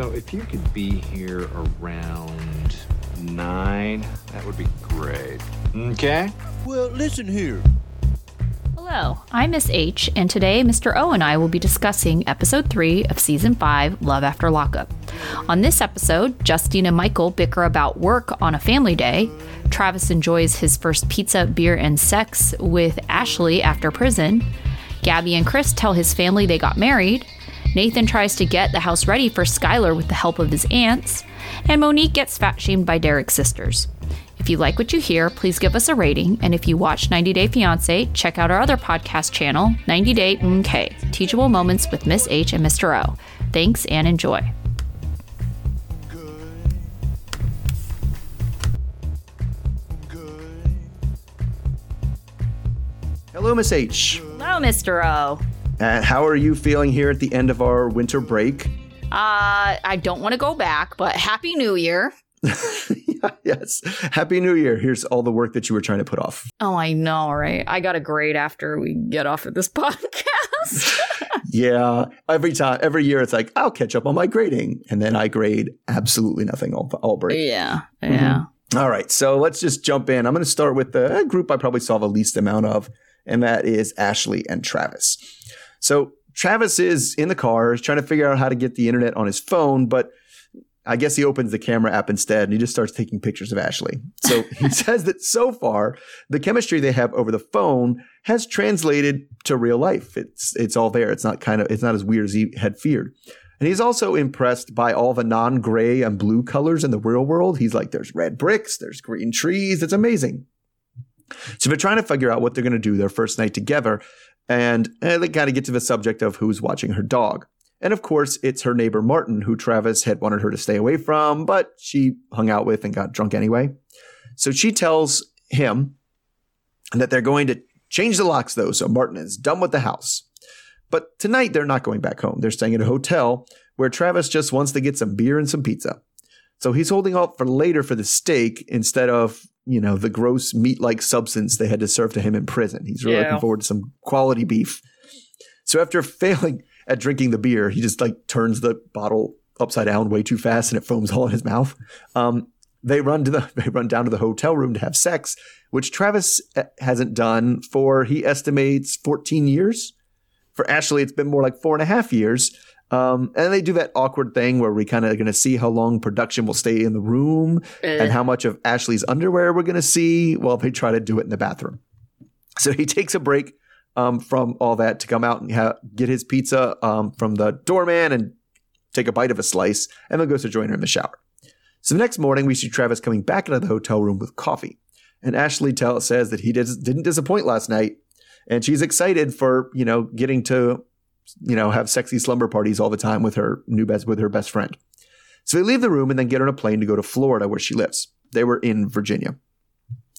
So if you could be here around nine, that would be great. Okay? Well, listen here. Hello, I'm Miss H, and today Mr. O and I will be discussing episode 3 of season 5, Love After Lockup. On this episode, Justine and Michael bicker about work on a family day. Travis enjoys his first pizza, beer, and sex with Ashley after prison. Gabby and Chris tell his family they got married. Nathan tries to get the house ready for Skylar with the help of his aunts. And Monique gets fat shamed by Derek's sisters. If you like what you hear, please give us a rating. And if you watch 90 Day Fiance, check out our other podcast channel, 90 Day MK, Teachable Moments with Miss H and Mr. O. Thanks and enjoy. Hello, Miss H. Hello, Mr. O. And how are you feeling here at the end of our winter break? Uh, I don't want to go back, but Happy New Year. yes. Happy New Year. Here's all the work that you were trying to put off. Oh, I know, right? I got a grade after we get off of this podcast. yeah. Every time, every year, it's like, I'll catch up on my grading. And then I grade absolutely nothing all, all break. yeah. Yeah. All right. So let's just jump in. I'm going to start with the group I probably saw the least amount of, and that is Ashley and Travis. So Travis is in the car, trying to figure out how to get the internet on his phone, but I guess he opens the camera app instead and he just starts taking pictures of Ashley. So he says that so far, the chemistry they have over the phone has translated to real life. It's it's all there. It's not kind of it's not as weird as he had feared. And he's also impressed by all the non-gray and blue colors in the real world. He's like, there's red bricks, there's green trees. It's amazing. So they're trying to figure out what they're going to do their first night together. And, and they kind of get to the subject of who's watching her dog. And of course, it's her neighbor Martin, who Travis had wanted her to stay away from, but she hung out with and got drunk anyway. So she tells him that they're going to change the locks, though, so Martin is done with the house. But tonight, they're not going back home. They're staying at a hotel where Travis just wants to get some beer and some pizza. So he's holding out for later for the steak instead of, you know, the gross meat like substance they had to serve to him in prison. He's really Yeah. looking forward to some quality beef. So after failing at drinking the beer, he just like turns the bottle upside down way too fast and it foams all in his mouth. Um, they run to the they run down to the hotel room to have sex, which Travis uh, hasn't done for he estimates 14 years. For Ashley, it's been more like four and a half years. Um, and they do that awkward thing where we kind of going to see how long production will stay in the room and how much of Ashley's underwear we're going to see while they try to do it in the bathroom. So he takes a break um, from all that to come out and ha- get his pizza um, from the doorman and take a bite of a slice, and then goes to join her in the shower. So the next morning, we see Travis coming back into the hotel room with coffee, and Ashley tell, says that he did, didn't disappoint last night, and she's excited for you know getting to you know have sexy slumber parties all the time with her new best with her best friend. So they leave the room and then get on a plane to go to Florida, where she lives. They were in Virginia.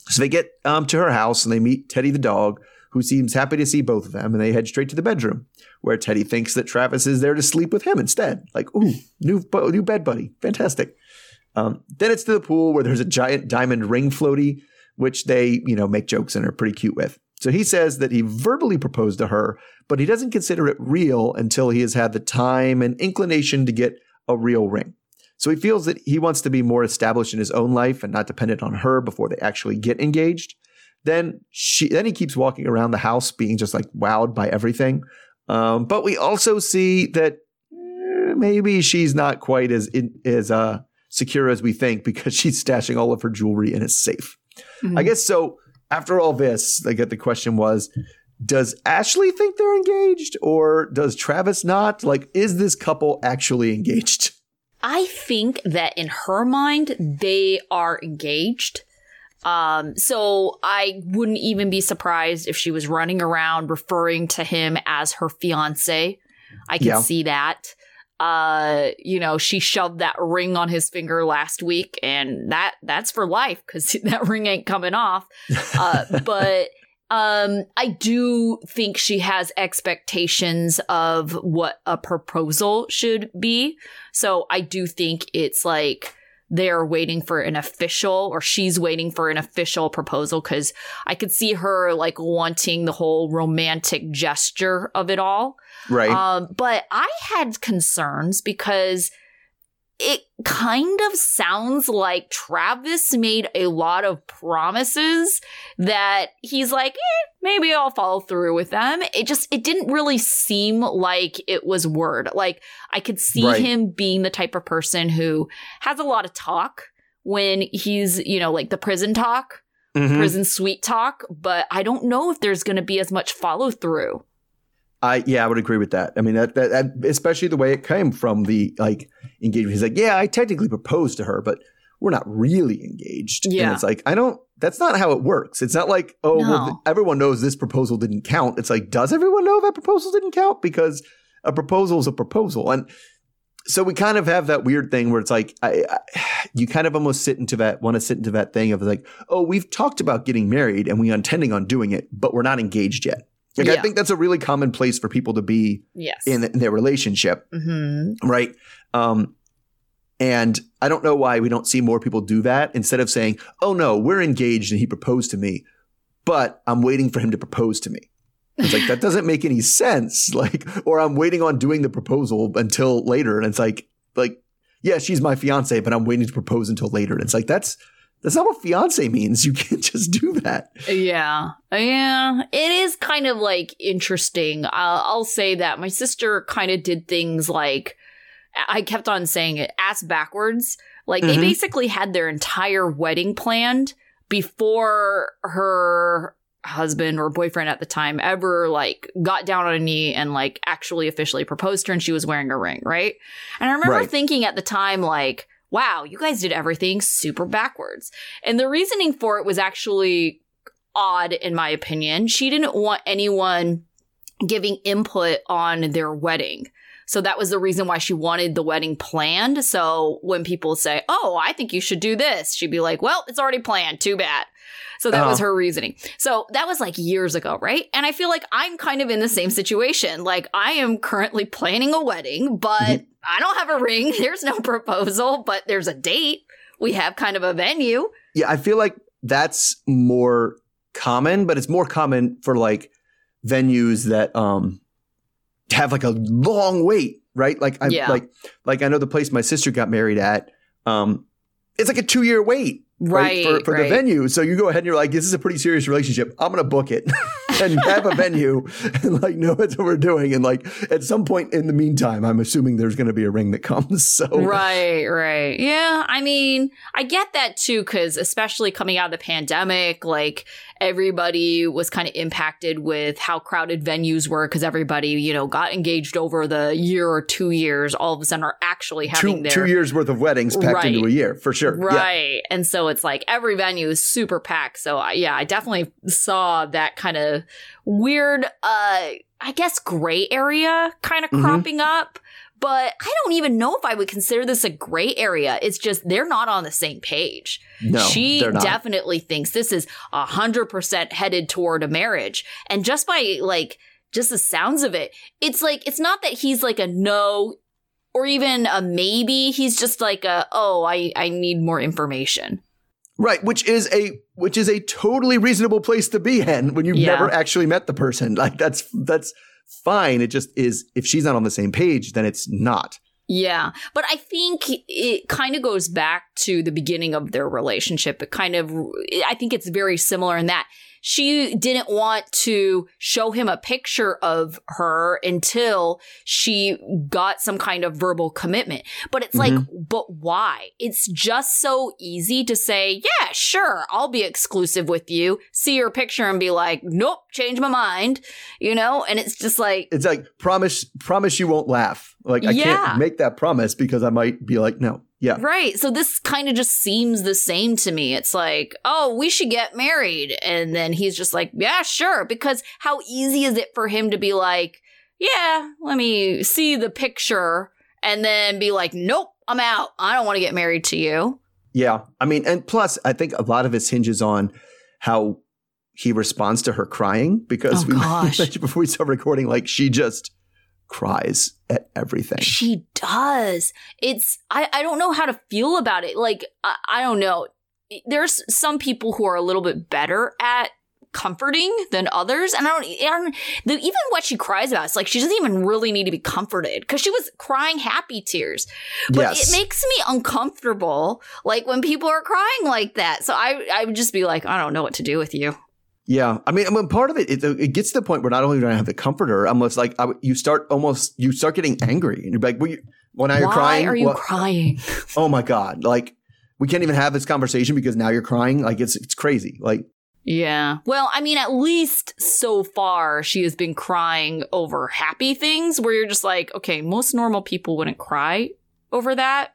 So they get um, to her house and they meet Teddy the dog, who seems happy to see both of them, and they head straight to the bedroom, where Teddy thinks that Travis is there to sleep with him instead. Like, ooh, new new bed buddy, fantastic. Um, then it's to the pool where there's a giant diamond ring floaty, which they you know make jokes and are pretty cute with. So he says that he verbally proposed to her, but he doesn't consider it real until he has had the time and inclination to get a real ring. So he feels that he wants to be more established in his own life and not dependent on her before they actually get engaged. Then she, then he keeps walking around the house being just like wowed by everything. Um, but we also see that eh, maybe she's not quite as in, as uh, secure as we think because she's stashing all of her jewelry in a safe. I guess so. After all this, I get the question was, does Ashley think they're engaged or does Travis not? Like, is this couple actually engaged? I think that in her mind, they are engaged. Um, so I wouldn't even be surprised if she was running around referring to him as her fiance. I can Yeah. see that. Uh, you know, she shoved that ring on his finger last week, and that that's for life because that ring ain't coming off. Uh, but um, I do think she has expectations of what a proposal should be. So I do think it's like they're waiting for an official or she's waiting for an official proposal because I could see her like wanting the whole romantic gesture of it all. Right. Um, but I had concerns because it kind of sounds like Travis made a lot of promises that he's like, eh, maybe I'll follow through with them. It just, it didn't really seem like it was word. Like I could see Right. him being the type of person who has a lot of talk when he's, you know, like the prison talk, Mhm. prison sweet talk, but I don't know if there's going to be as much follow through. I yeah, I would agree with that. I mean, that, that, that especially the way it came from the like engagement. He's like, yeah, I technically proposed to her, but we're not really engaged. Yeah. and it's like I don't. That's not how it works. It's not like oh, well, th- everyone knows this proposal didn't count. It's like, does everyone know that proposal didn't count? Because a proposal is a proposal, and so we kind of have that weird thing where it's like I, I, you kind of almost sit into that want to sit into that thing of like, oh, we've talked about getting married and we are intending on doing it, but we're not engaged yet. Like I think that's a really common place for people to be Yes. in, in their relationship, hmm right? Um, and I don't know why we don't see more people do that instead of saying, "Oh no, we're engaged and he proposed to me, but I'm waiting for him to propose to me." It's like that doesn't make any sense. Like, or I'm waiting on doing the proposal until later, and it's like, like, yeah, she's my fiance, but I'm waiting to propose until later. And it's like that's that's not what fiance means. You can't just do that. Yeah. Yeah. It is kind of like interesting. I'll, I'll say that my sister kind of did things like, I kept on saying it ass backwards. Like they Mhm. basically had their entire wedding planned before her husband or boyfriend at the time ever like got down on a knee and like actually officially proposed to her and she was wearing a ring, right? And I remember Right. thinking at the time like, wow, you guys did everything super backwards. And the reasoning for it was actually odd, in my opinion. She didn't want anyone giving input on their wedding. So that was the reason why she wanted the wedding planned. So when people say, Oh, I think you should do this, she'd be like, Well, it's already planned. Too bad. So that was Oh. her reasoning. So that was like years ago, right? And I feel like I'm kind of in the same situation. Like I am currently planning a wedding, but Mhm. I don't have a ring. There's no proposal, but there's a date. We have kind of a venue. Yeah, I feel like that's more common, but it's more common for like venues that um have like a long wait, right? Like I Yeah. like like I know the place my sister got married at, um, it's like a two year wait. Right. for, for right. the venue. So you go ahead and you're like, this is a pretty serious relationship. I'm gonna book it and have a venue and like know what we're doing. And like at some point in the meantime, I'm assuming there's gonna be a ring that comes. So Right, right. Yeah, I mean, I get that too, because especially coming out of the pandemic, like everybody was kind of impacted with how crowded venues were because everybody, you know, got engaged over the year or two years, all of a sudden are actually having two their two years worth of weddings packed Right. into a year for sure. Yeah. Right. And so it's like every venue is super packed. So I- yeah, I definitely saw that kind of weird, uh, I guess gray area kind of Mhm. cropping up. But I don't even know if I would consider this a gray area. It's just they're not on the same page. No, she definitely thinks this is a hundred percent headed toward a marriage. And just by like just the sounds of it, it's like it's not that he's like a no or even a maybe. He's just like a oh, I I need more information. Right, which is a which is a totally reasonable place to be in when you've Yeah. never actually met the person. Like that's that's fine. It just is if she's not on the same page, then it's not. Yeah. But I think it kind of goes back to the beginning of their relationship. It kind of, I think it's very similar in that she didn't want to show him a picture of her until she got some kind of verbal commitment. But it's like, mm-hmm. but why? It's just so easy to say, yeah, sure, I'll be exclusive with you. See your picture and be like, nope, change my mind, you know? And it's just like, It's like promise promise you won't laugh. Like I Yeah. can't make that promise because I might be like, no. Yeah. Right. So this kind of just seems the same to me. It's like, oh, we should get married. And then he's just like, yeah, sure. Because how easy is it for him to be like, yeah, let me see the picture and then be like, nope, I'm out. I don't want to get married to you. Yeah. I mean, and plus I think a lot of this hinges on how he responds to her crying because Oh, we gosh. mentioned before we start recording, like she just cries at everything. She does. It's, I, I don't know how to feel about it. Like, I, I don't know. There's some people who are a little bit better at comforting than others. And I don't, don't the, even what she cries about, it's like she doesn't even really need to be comforted because she was crying happy tears. But Yes. it makes me uncomfortable, like when people are crying like that. So I, I would just be like, I don't know what to do with you. Yeah, I mean, I mean, part of it, it, it gets to the point where not only do I have the comforter, I'm almost like I, you start almost you start getting angry, and you're like, well, you, well now you're crying. Why crying. are you Well, crying? oh my god, like we can't even have this conversation because now you're crying. Like it's it's crazy. Like Yeah. Well, I mean, at least so far, she has been crying over happy things where you're just like, okay, most normal people wouldn't cry over that.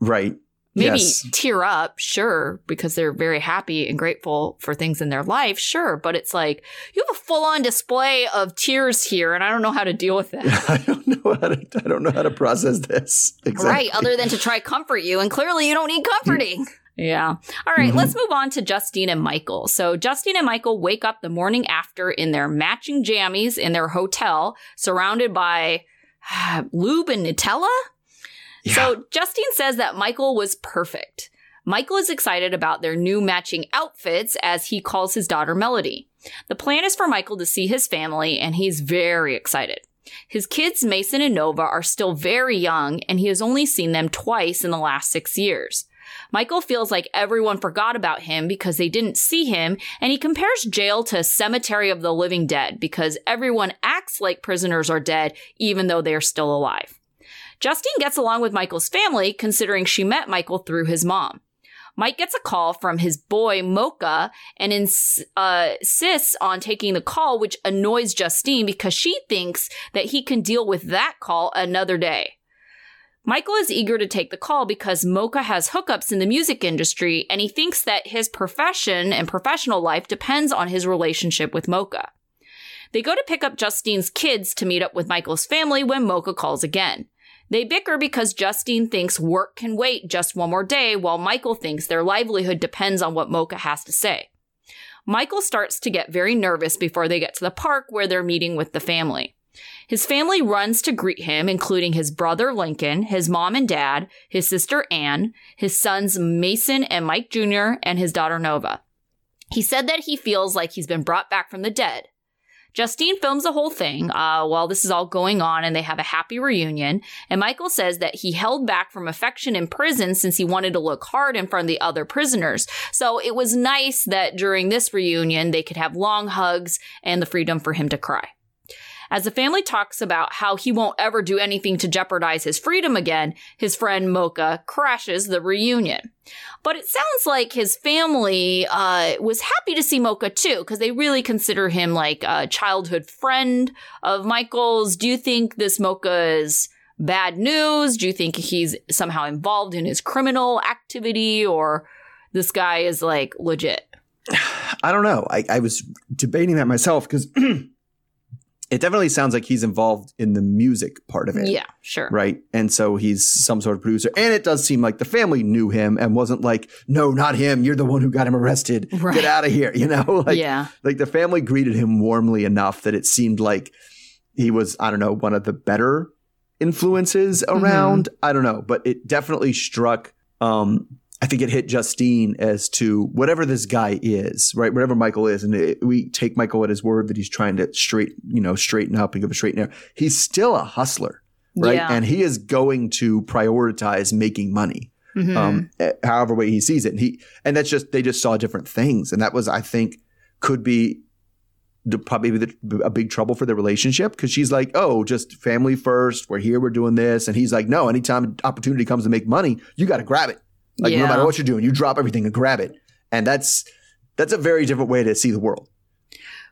right. Maybe Yes. tear up, sure, because they're very happy and grateful for things in their life, sure. But it's like, you have a full on display of tears here, and I don't know how to deal with that. I don't know how to. I don't know how to process this. Exactly. Right, other than to try comfort you, and clearly you don't need comforting. Yeah. All right, Mhm. let's move on to Justine and Michael. So Justine and Michael wake up the morning after in their matching jammies in their hotel, surrounded by lube and Nutella. So Justine says that Michael was perfect. Michael is excited about their new matching outfits as he calls his daughter Melody. The plan is for Michael to see his family, and he's very excited. His kids, Mason and Nova, are still very young, and he has only seen them twice in the last six years. Michael feels like everyone forgot about him because they didn't see him, and he compares jail to a cemetery of the living dead because everyone acts like prisoners are dead even though they are still alive. Justine gets along with Michael's family considering she met Michael through his mom. Mike gets a call from his boy Mocha and ins- uh, insists on taking the call, which annoys Justine because she thinks that he can deal with that call another day. Michael is eager to take the call because Mocha has hookups in the music industry and he thinks that his profession and professional life depends on his relationship with Mocha. They go to pick up Justine's kids to meet up with Michael's family when Mocha calls again. They bicker because Justine thinks work can wait just one more day, while Michael thinks their livelihood depends on what Mocha has to say. Michael starts to get very nervous before they get to the park where they're meeting with the family. His family runs to greet him, including his brother Lincoln, his mom and dad, his sister Anne, his sons Mason and Mike Jr., and his daughter Nova. He said that he feels like he's been brought back from the dead. Justine films the whole thing uh, while this is all going on and they have a happy reunion. And Michael says that he held back from affection in prison since he wanted to look hard in front of the other prisoners. So it was nice that during this reunion they could have long hugs and the freedom for him to cry. As the family talks about how he won't ever do anything to jeopardize his freedom again, his friend Mocha crashes the reunion. But it sounds like his family uh, was happy to see Mocha too, because they really consider him like a childhood friend of Michael's. Do you think this Mocha is bad news? Do you think he's somehow involved in his criminal activity, or this guy is like legit? I don't know. I, I was debating that myself because it definitely sounds like he's involved in the music part of it. Yeah, sure. Right. And so he's some sort of producer. And it does seem like the family knew him and wasn't like, no, not him. You're the one who got him arrested. Right. Get out of here. You know? Like, yeah. like the family greeted him warmly enough that it seemed like he was, I don't know, one of the better influences Mm-hmm. around. I don't know. But it definitely struck um I think it hit Justine as to whatever this guy is, right? Whatever Michael is, and it, we take Michael at his word that he's trying to straight, you know, straighten up and give a straight narrow. He's still a hustler, right? Yeah. And he is going to prioritize making money, Mhm. um, eh, however way he sees it. And he, and that's just they just saw different things, and that was, I think, could be the, probably the, a big trouble for their relationship because she's like, oh, just family first. We're here, we're doing this, and he's like, no. Anytime opportunity comes to make money, you got to grab it. Like no matter what you're doing, you drop everything and grab it. And that's that's a very different way to see the world.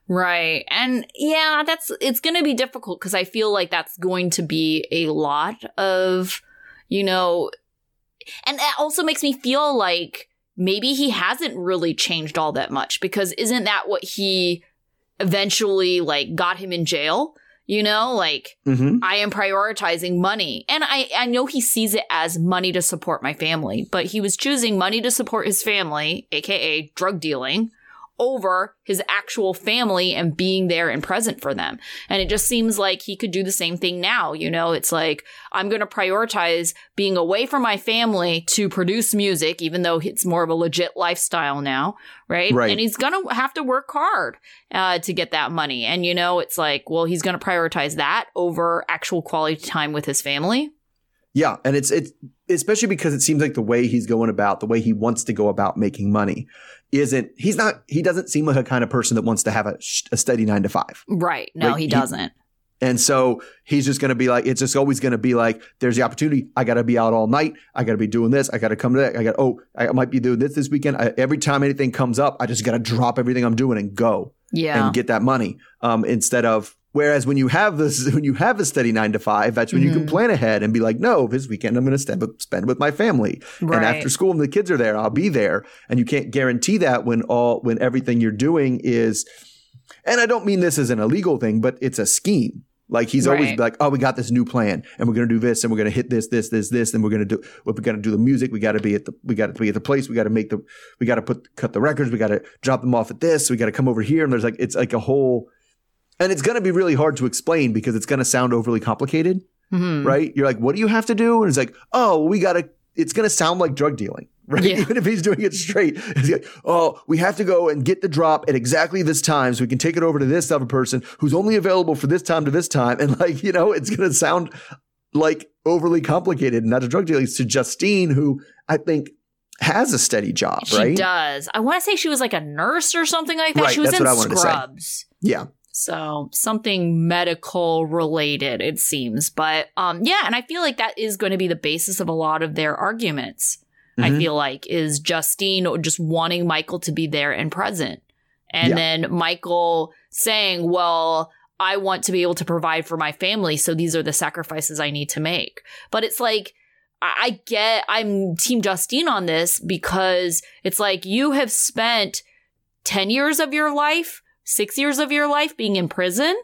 Right. And yeah, that's it's going to be difficult because I feel like that's going to be a lot of, you know, and that also makes me feel like maybe he hasn't really changed all that much because isn't that what he eventually like got him in jail? You know, like Mm-hmm. I am prioritizing money. And I, I know he sees it as money to support my family, but he was choosing money to support his family, aka drug dealing, over his actual family and being there and present for them. And it just seems like he could do the same thing now. You know, it's like, I'm going to prioritize being away from my family to produce music, even though it's more of a legit lifestyle now. Right. Right. And he's going to have to work hard uh, to get that money. And, you know, it's like, well, he's going to prioritize that over actual quality time with his family. Yeah, and it's it's especially because it seems like the way he's going about, the way he wants to go about making money, isn't he's not he doesn't seem like a kind of person that wants to have a, a steady nine to five. Right. No, Like, he he- doesn't. And so he's just going to be like, it's just always going to be like, there's the opportunity. I got to be out all night. I got to be doing this. I got to come to that. I got, oh, I might be doing this this weekend. I, every time anything comes up, I just got to drop everything I'm doing and go yeah. and get that money. Um, instead of, whereas when you have this, when you have a steady nine to five, that's when you can Mhm. plan ahead and be like, no, this weekend I'm going to spend, spend with my family. And after school and the kids are there, I'll be there. And you can't guarantee that when all, when everything you're doing is, and I don't mean this as an illegal thing, but it's a scheme. Like he's always like, oh, we got this new plan, and we're gonna do this, and we're gonna hit this, this, this, this, and we're gonna do. We're gonna do the music. We got to be at the. We got to be at the place. We got to make the. We got to put cut the records. We got to drop them off at this. We got to come over here, and there's like it's like a whole, and it's gonna be really hard to explain because it's gonna sound overly complicated, Mhm. right? You're like, what do you have to do? And it's like, oh, we got to. It's gonna sound like drug dealing. Right. Yeah. Even if he's doing it straight, he's like, oh, we have to go and get the drop at exactly this time so we can take it over to this other person who's only available for this time to this time. And like, you know, it's going to sound like overly complicated and not a drug dealing to Justine, who I think has a steady job, She right? She does. I want to say she was like a nurse or something like that. Right, she was in what I wanted to say. Scrubs. Yeah. So something medical related, it seems. But um, yeah, and I feel like that is going to be the basis of a lot of their arguments. I Mhm. feel like is Justine just wanting Michael to be there and present, and Yeah. then Michael saying, "Well." I want to be able to provide for my family, so these are the sacrifices I need to make. But it's like, I I get, I'm Team Justine on this because it's like you have spent 10 years of your life, six years of your life being in prison.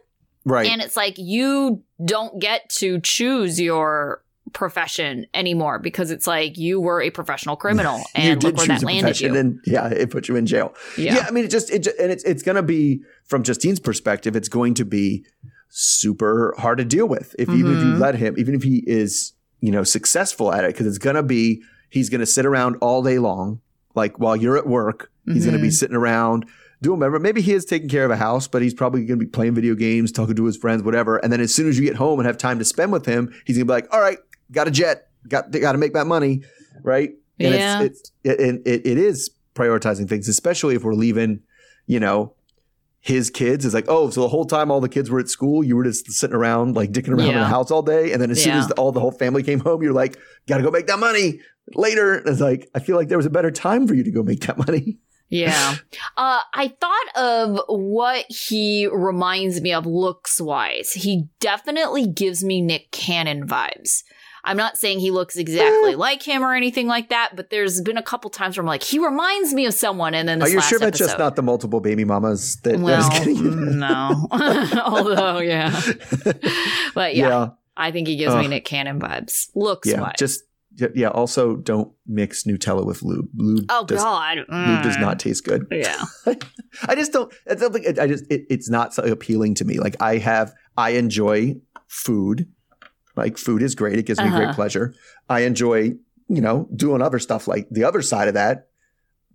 Right. And it's like you don't get to choose your profession anymore because it's like you were a professional criminal and look where that landed you. and yeah, it put you in jail. yeah. Yeah, I mean, it just it ju- and it's it's going to be from Justine's perspective, it's going to be super hard to deal with if even if you Mhm. let him, even if he is you know successful at it, because it's going to be he's going to sit around all day long, like while you're at work, he's going to be sitting around. Doing whatever. Maybe he is taking care of a house, but he's probably going to be playing video games, talking to his friends, whatever. And then as soon as you get home and have time to spend with him, he's going to be like, "All right, got a jet, got got to make that money, right?" And Yeah. it's it's it, it, it, is prioritizing things, especially if we're leaving, you know, his kids. It's like, oh, so the whole time all the kids were at school, you were just sitting around, like dicking around in the house all day, and then as soon as the, all the whole family came home, you're like, got to go make that money later. And it's like, I feel like there was a better time for you to go make that money. Yeah. Uh, I thought of what he reminds me of looks wise. He definitely gives me Nick Cannon vibes. I'm not saying he looks exactly like him or anything like that, but there's been a couple times where I'm like, he reminds me of someone. And then Are you sure that's episode, just not the multiple baby mamas that, that well, is getting you? mm, no. Although, yeah. But yeah, yeah, I think he gives me Nick Cannon vibes. Looks yeah. wise. Just yeah. Also, don't mix Nutella with lube. Lube oh, does, God. lube does Mm. not taste good. Yeah. I just don't. It's something. I just. It, it's not so appealing to me. Like I have. I enjoy food. Like food is great. It gives me great Uh-huh. pleasure. I enjoy, you know, doing other stuff like the other side of that.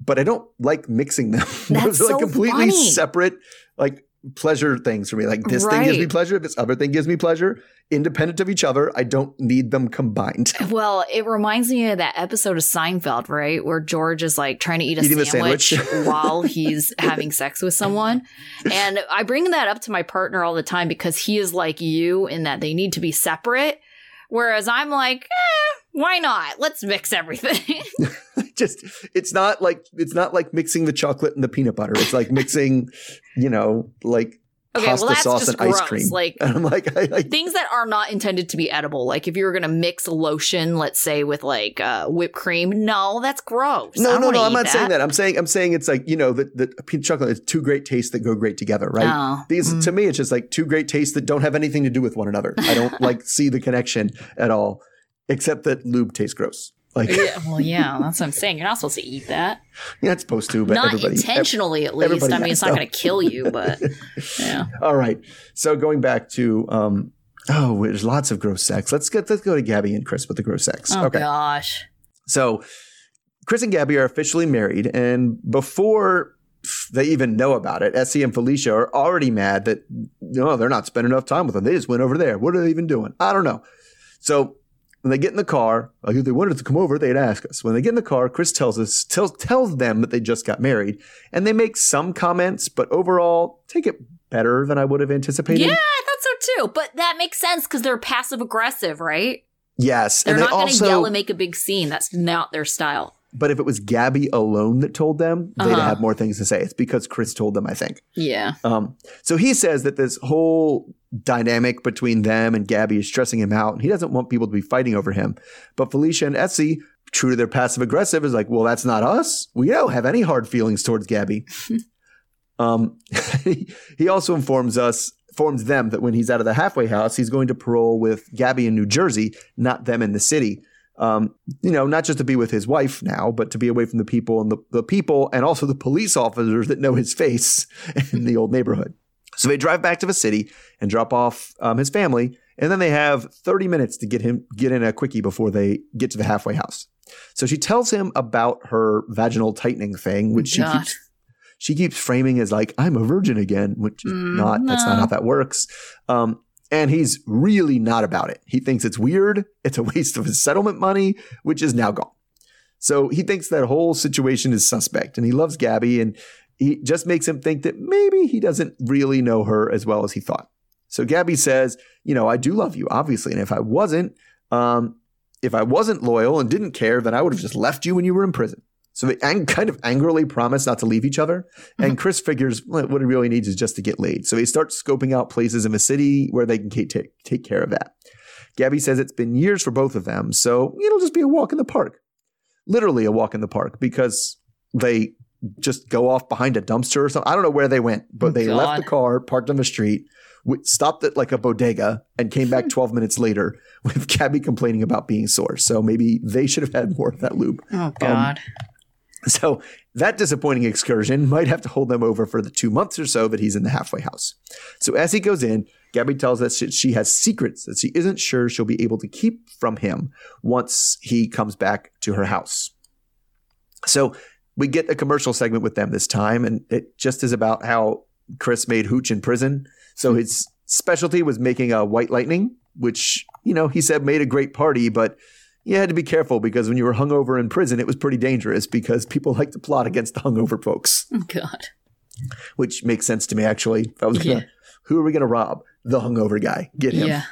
But I don't like mixing them. That's Those are like so completely funny. separate, like pleasure things for me. Like this thing gives me Right. pleasure. This other thing gives me pleasure. Independent of each other. I don't need them combined. Well, it reminds me of that episode of Seinfeld, right? Where George is like trying to eat a Eating sandwich, sandwich. while he's having sex with someone. And I bring that up to my partner all the time because he is like you in that they need to be separate. Whereas I'm like, eh, why not? Let's mix everything. just it's not like it's not like mixing the chocolate and the peanut butter. It's like mixing, you know, like Okay, pasta well, that's sauce just and ice cream. Like- and I'm like, I, I, Things that are not intended to be edible. Like if you were going to mix lotion, let's say with like uh, whipped cream. No, that's gross. No, no, no. I'm eat not saying that. I'm saying I'm saying it's like you know the the peanut chocolate is two great tastes that go great together, right? Oh, These mm. to me, it's just like two great tastes that don't have anything to do with one another. I don't like see the connection at all, except that lube tastes gross. Like, yeah, well, yeah, that's what I'm saying. You're not supposed to eat that. Yeah, it's supposed to, but not intentionally, at least. I mean, it's not going to kill you, but yeah. All right. So going back to um oh, there's lots of gross sex. Let's get let's go to Gabby and Chris with the gross sex. Oh okay. gosh. So Chris and Gabby are officially married, and before they even know about it, Essie and Felicia are already mad that no, they're not spending enough time with them. They just went over there. What are they even doing? I don't know. So when they get in the car, like if they wanted to come over, they'd ask us. When they get in the car, Chris tells us tells tells them that they just got married, and they make some comments, but overall take it better than I would have anticipated. Yeah, I thought so too. But that makes sense because they're passive aggressive, right? Yes, They're and they not going to yell and make a big scene. That's not their style. But if it was Gabby alone that told them, they'd Uh-huh. have more things to say. It's because Chris told them, I think. Yeah. Um, so he says that this whole dynamic between them and Gabby is stressing him out, and he doesn't want people to be fighting over him. But Felicia and Essie, true to their passive aggressive, is like, well, that's not us. We don't have any hard feelings towards Gabby. um, he- he also informs us, informs them that when he's out of the halfway house, he's going to parole with Gabby in New Jersey, not them in the city. Um, you know, not just to be with his wife now, but to be away from the people and the, the people and also the police officers that know his face in the old neighborhood. So they drive back to the city and drop off um, his family, and then they have 30 minutes to get him get in a quickie before they get to the halfway house. So she tells him about her vaginal tightening thing, which she keeps she keeps framing as like I'm a virgin again, which is Mm, not. That's not how that works. Um, and he's really not about it. He thinks it's weird. It's a waste of his settlement money, which is now gone. So he thinks that whole situation is suspect, and he loves Gabby, and he just makes him think that maybe he doesn't really know her as well as he thought. So Gabby says, "You know, I do love you, obviously, and if I wasn't, um, if I wasn't loyal and didn't care, then I would have just left you when you were in prison." So they ang- kind of angrily promise not to leave each other. And mm-hmm. Chris figures well, what he really needs is just to get laid. So he starts scoping out places in the city where they can ca- take, take care of that. Gabby says it's been years for both of them. So it'll just be a walk in the park. Literally a walk in the park because they just go off behind a dumpster or something. I don't know where they went, but they left the car parked on the street, stopped at like a bodega, and came back 12 minutes later with Gabby complaining about being sore. So maybe they should have had more of that lube. Oh um, God. So that disappointing excursion might have to hold them over for the two months or so that he's in the halfway house. So as he goes in, Gabby tells us that she has secrets that she isn't sure she'll be able to keep from him once he comes back to her house. So we get a commercial segment with them this time, and it just is about how Chris made hooch in prison. So hmm. his specialty was making a white lightning, which, you know, he said made a great party, but you had to be careful because when you were hungover in prison, it was pretty dangerous because people like to plot against the hungover folks, oh God. which makes sense to me actually. If I was gonna, Yeah. who are we gonna rob? The hungover guy. Get him. Yeah.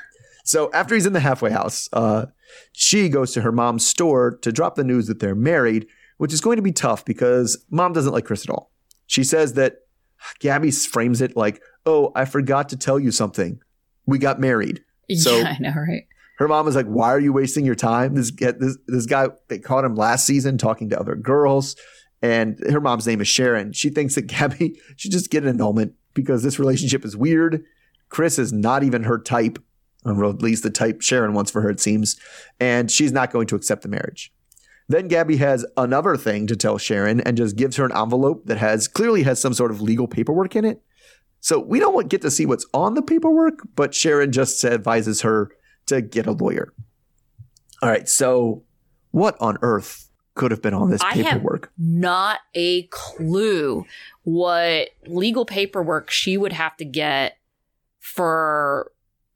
So after he's in the halfway house, uh, she goes to her mom's store to drop the news that they're married, which is going to be tough because mom doesn't like Chris at all. She says that Gabby frames it like, "Oh, I forgot to tell you something. We got married." So- yeah, I know, right? Her mom is like, "Why are you wasting your time? This this this guy they caught him last season talking to other girls." And her mom's name is Sharon. She thinks that Gabby should just get an annulment because this relationship is weird. Chris is not even her type, or at least the type Sharon wants for her, it seems. And she's not going to accept the marriage. Then Gabby has another thing to tell Sharon and just gives her an envelope that has clearly has some sort of legal paperwork in it. So we don't get to see what's on the paperwork, but Sharon just advises her to get a lawyer. All right, so what on earth could have been on this I have- paperwork? Not a clue what legal paperwork she would have to get for,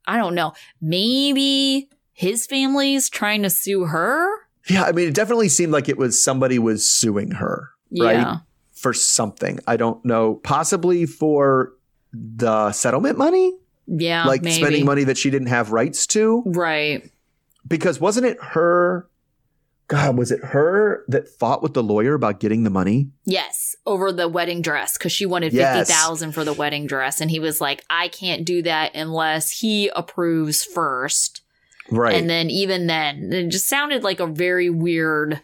I don't know, maybe his family's trying to sue her? Yeah, I mean, it definitely seemed like it was somebody was suing her, right? Yeah. For something. I don't know, possibly for the settlement money, Yeah. like maybe. spending money that she didn't have rights to. Right. Because wasn't it her? God, was it her that fought with the lawyer about getting the money? Yes, over the wedding dress because she wanted Yes. fifty thousand for the wedding dress, and he was like, "I can't do that unless he approves first. Right. And then even then, it just sounded like a very weird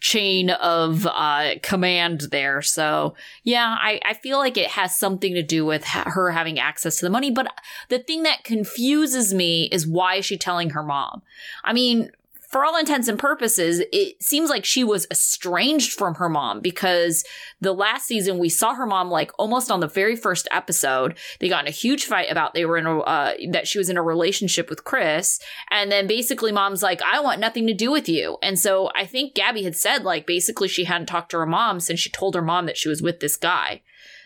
chain of uh, command there. So yeah, I, I feel like it has something to do with ha- her having access to the money. But the thing that confuses me is why is she telling her mom? I mean, for all intents and purposes, it seems like she was estranged from her mom because the last season we saw her mom like almost on the very first episode. They got in a huge fight about they were in a uh, that she was in a relationship with Chris, and then basically mom's like, "I want nothing to do with you." And so I think Gabby had said like basically she hadn't talked to her mom since she told her mom that she was with this guy.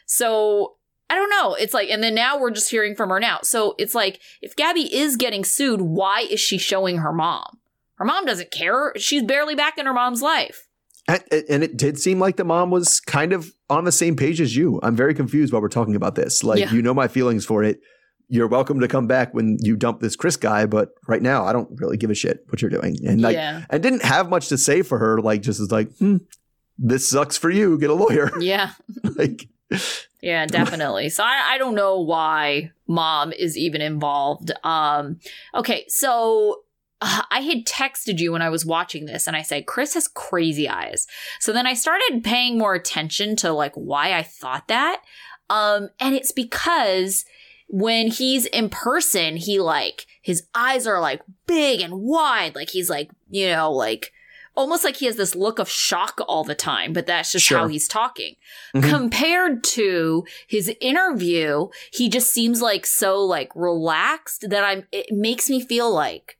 So I don't know. It's like, and then now we're just hearing from her now. So it's like, if Gabby is getting sued, why is she showing her mom? Her mom doesn't care. She's barely back in her mom's life. And, and it did seem like the mom was kind of on the same page as you. I'm very confused while we're talking about this. Like, Yeah. you know my feelings for it. You're welcome to come back when you dump this Chris guy, but right now I don't really give a shit what you're doing. And like, yeah. and didn't have much to say for her. Like, just as like, hmm, this sucks for you. Get a lawyer. Yeah. like, Yeah, definitely. So I, I don't know why mom is even involved. Um, okay, so uh, I had texted you when I was watching this and I said, Chris has crazy eyes. So then I started paying more attention to like why I thought that. Um, and it's because when he's in person, he like, his eyes are like big and wide. Like he's like, you know, like almost like he has this look of shock all the time, but that's just Sure. how he's talking. Mhm. Compared to his interview, he just seems like so like relaxed that I'm, it makes me feel like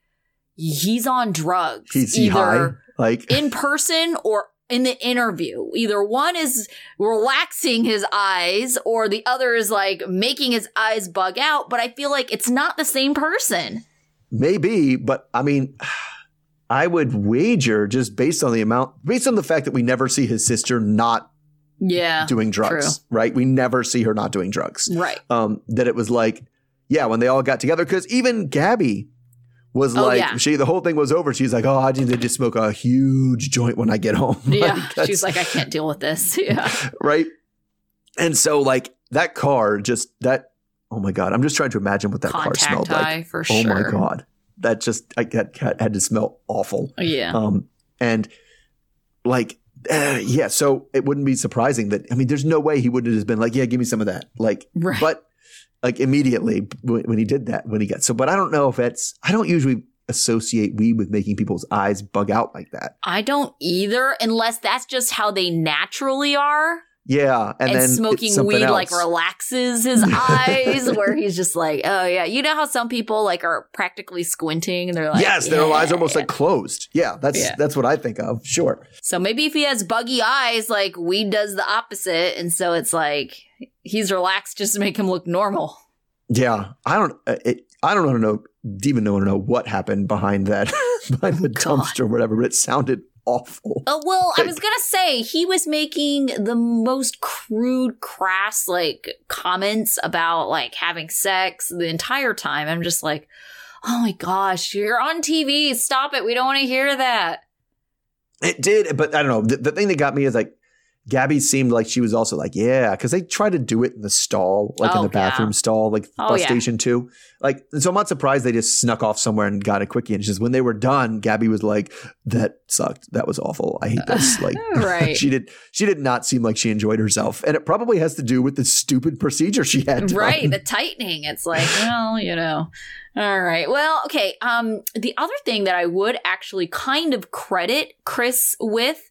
he's on drugs. he's he high. Like, in person or in the interview. Either one is relaxing his eyes or the other is like making his eyes bug out, but I feel like it's not the same person. Maybe, but I mean, I would wager just based on the amount, based on the fact that we never see his sister not Yeah. doing drugs, right? We never see her not doing drugs. Right. Um, that it was like, yeah, when they all got together, because even Gabby was Oh, like, yeah. she the whole thing was over. She's like, oh, I need to just smoke a huge joint when I get home. Yeah. that's- She's like, I can't deal with this. Yeah. right. And so, like that car, just that. Oh my god, I'm just trying to imagine what that car smelled like. for Oh sure. my god, that just I that cat had to smell awful. Yeah. Um, and like, uh, yeah, so it wouldn't be surprising that, I mean, there's no way he wouldn't have been like, yeah, give me some of that. Like, right. but like immediately when, he did that, when he got, so, but I don't know if it's, I don't usually associate weed with making people's eyes bug out like that. I don't either, unless that's just how they naturally are. Yeah. And, And, then smoking weed like relaxes his eyes, where he's just like, oh yeah. You know how some people like are practically squinting and they're like, yes, their eyes "Yeah." almost like closed. Yeah, that's Yeah. that's what I think of. Sure. So maybe if he has buggy eyes, like weed does the opposite, and so it's like he's relaxed just to make him look normal. Yeah, I don't. uh, It, I don't want to know. Even want to know what happened behind that, behind the God. dumpster, or whatever. But it sounded awful. Oh well, I was gonna say he was making the most crude, crass like comments about like having sex the entire time. I'm just like, oh my gosh, you're on TV. Stop it. We don't want to hear that. It did, but I don't know. The, the thing that got me is like Gabby seemed like she was also like, yeah, because they tried to do it in the stall, like Oh, in the bathroom yeah. stall, like Oh, bus yeah. station too. Like, and so I'm not surprised they just snuck off somewhere and got a quickie. And just when they were done, Gabby was like, "That sucked. That was awful. I hate this." Like, Right. she did. She did not seem like she enjoyed herself, and it probably has to do with the stupid procedure she had. done. right the tightening it's like well you know all right well okay um the other thing that i would actually kind of credit chris with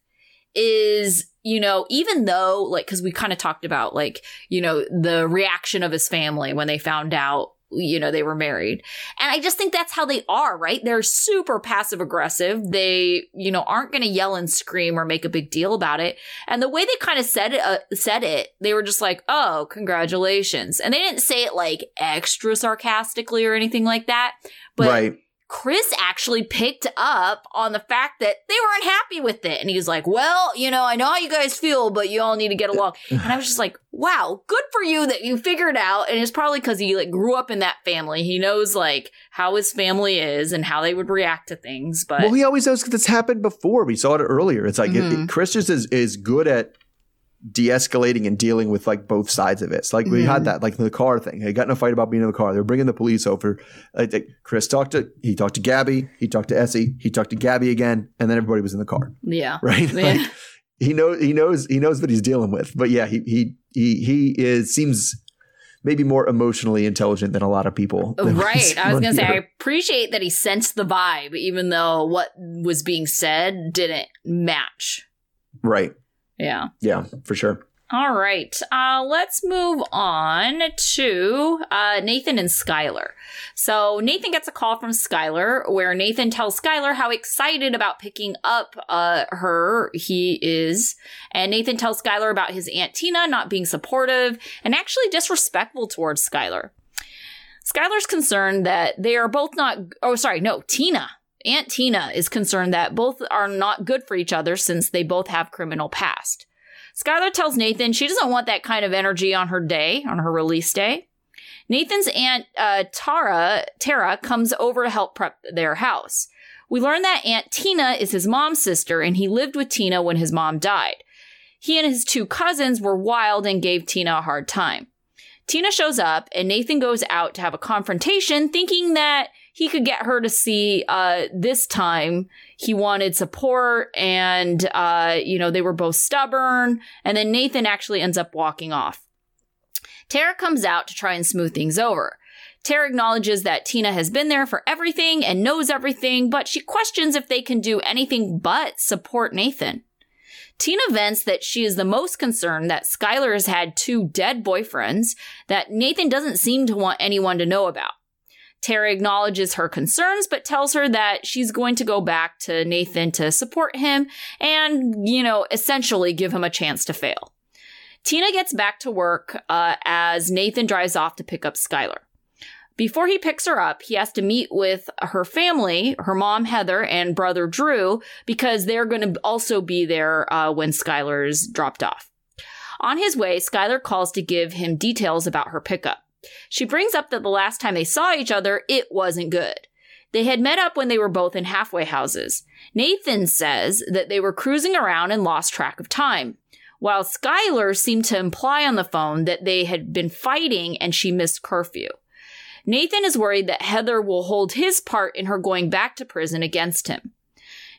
is you know even though like because we kind of talked about like you know the reaction of his family when they found out you know they were married and i just think that's how they are right they're super passive aggressive they you know aren't going to yell and scream or make a big deal about it and the way they kind of said it, uh, said it, they were just like, "Oh, congratulations," and they didn't say it like extra sarcastically or anything like that. But right. Chris actually picked up on the fact that they weren't happy with it, and he was like, "Well, you know, I know how you guys feel, but you all need to get along." And I was just like, "Wow, good for you that you figured out." And it's probably because he like grew up in that family. He knows like how his family is and how they would react to things. But Well, he always knows because it's happened before. We saw it earlier. It's like it- it, Mhm. Chris just is is good at de-escalating and dealing with like both sides of it. It's like we Mhm. had that like the car thing. They got in a fight about being in the car. They were bringing the police over. I think Chris talked to he talked to Gabby. He talked to Essie. He talked to Gabby again, and then everybody was in the car. yeah, Right? Yeah. Like, he knows he knows he knows what he's dealing with. But yeah, he he he he is seems maybe more emotionally intelligent than a lot of people. Right. see I was going to say, I appreciate that he sensed the vibe, even though what was being said didn't match. right. Yeah. Yeah, for sure. All right. Uh, let's move on to uh, Nathan and Skylar. So Nathan gets a call from Skylar where Nathan tells Skylar how excited about picking up uh, her he is. And Nathan tells Skylar about his Aunt Tina not being supportive and actually disrespectful towards Skylar. Skylar's concerned that they are both not, oh, sorry, no, Tina. Aunt Tina is concerned that both are not good for each other since they both have criminal past. Skylar tells Nathan she doesn't want that kind of energy on her day, on her release day. Nathan's aunt uh, Tara Tara comes over to help prep their house. We learn that Aunt Tina is his mom's sister, and he lived with Tina when his mom died. He and his two cousins were wild and gave Tina a hard time. Tina shows up, and Nathan goes out to have a confrontation, thinking that he could get her to see uh, this time he wanted support and uh, you know they were both stubborn. And then nathan actually ends up walking off. Tara comes out to try and smooth things over. Tara acknowledges that tina has been there for everything and knows everything but she questions if they can do anything but support nathan. Tina vents that she is the most concerned that Skylar has had two dead boyfriends that Nathan doesn't seem to want anyone to know about. Tara acknowledges her concerns, but tells her that she's going to go back to Nathan to support him and, you know, essentially give him a chance to fail. Tina gets back to work uh, as Nathan drives off to pick up Skylar. Before he picks her up, he has to meet with her family, her mom Heather and brother Drew, because they're going to also be there uh, when Skylar's dropped off. On his way, Skylar calls to give him details about her pickup. She brings up that the last time they saw each other, it wasn't good. They had met up when they were both in halfway houses. Nathan says that they were cruising around and lost track of time, while Skylar seemed to imply on the phone that they had been fighting and she missed curfew. Nathan is worried that Heather will hold his part in her going back to prison against him.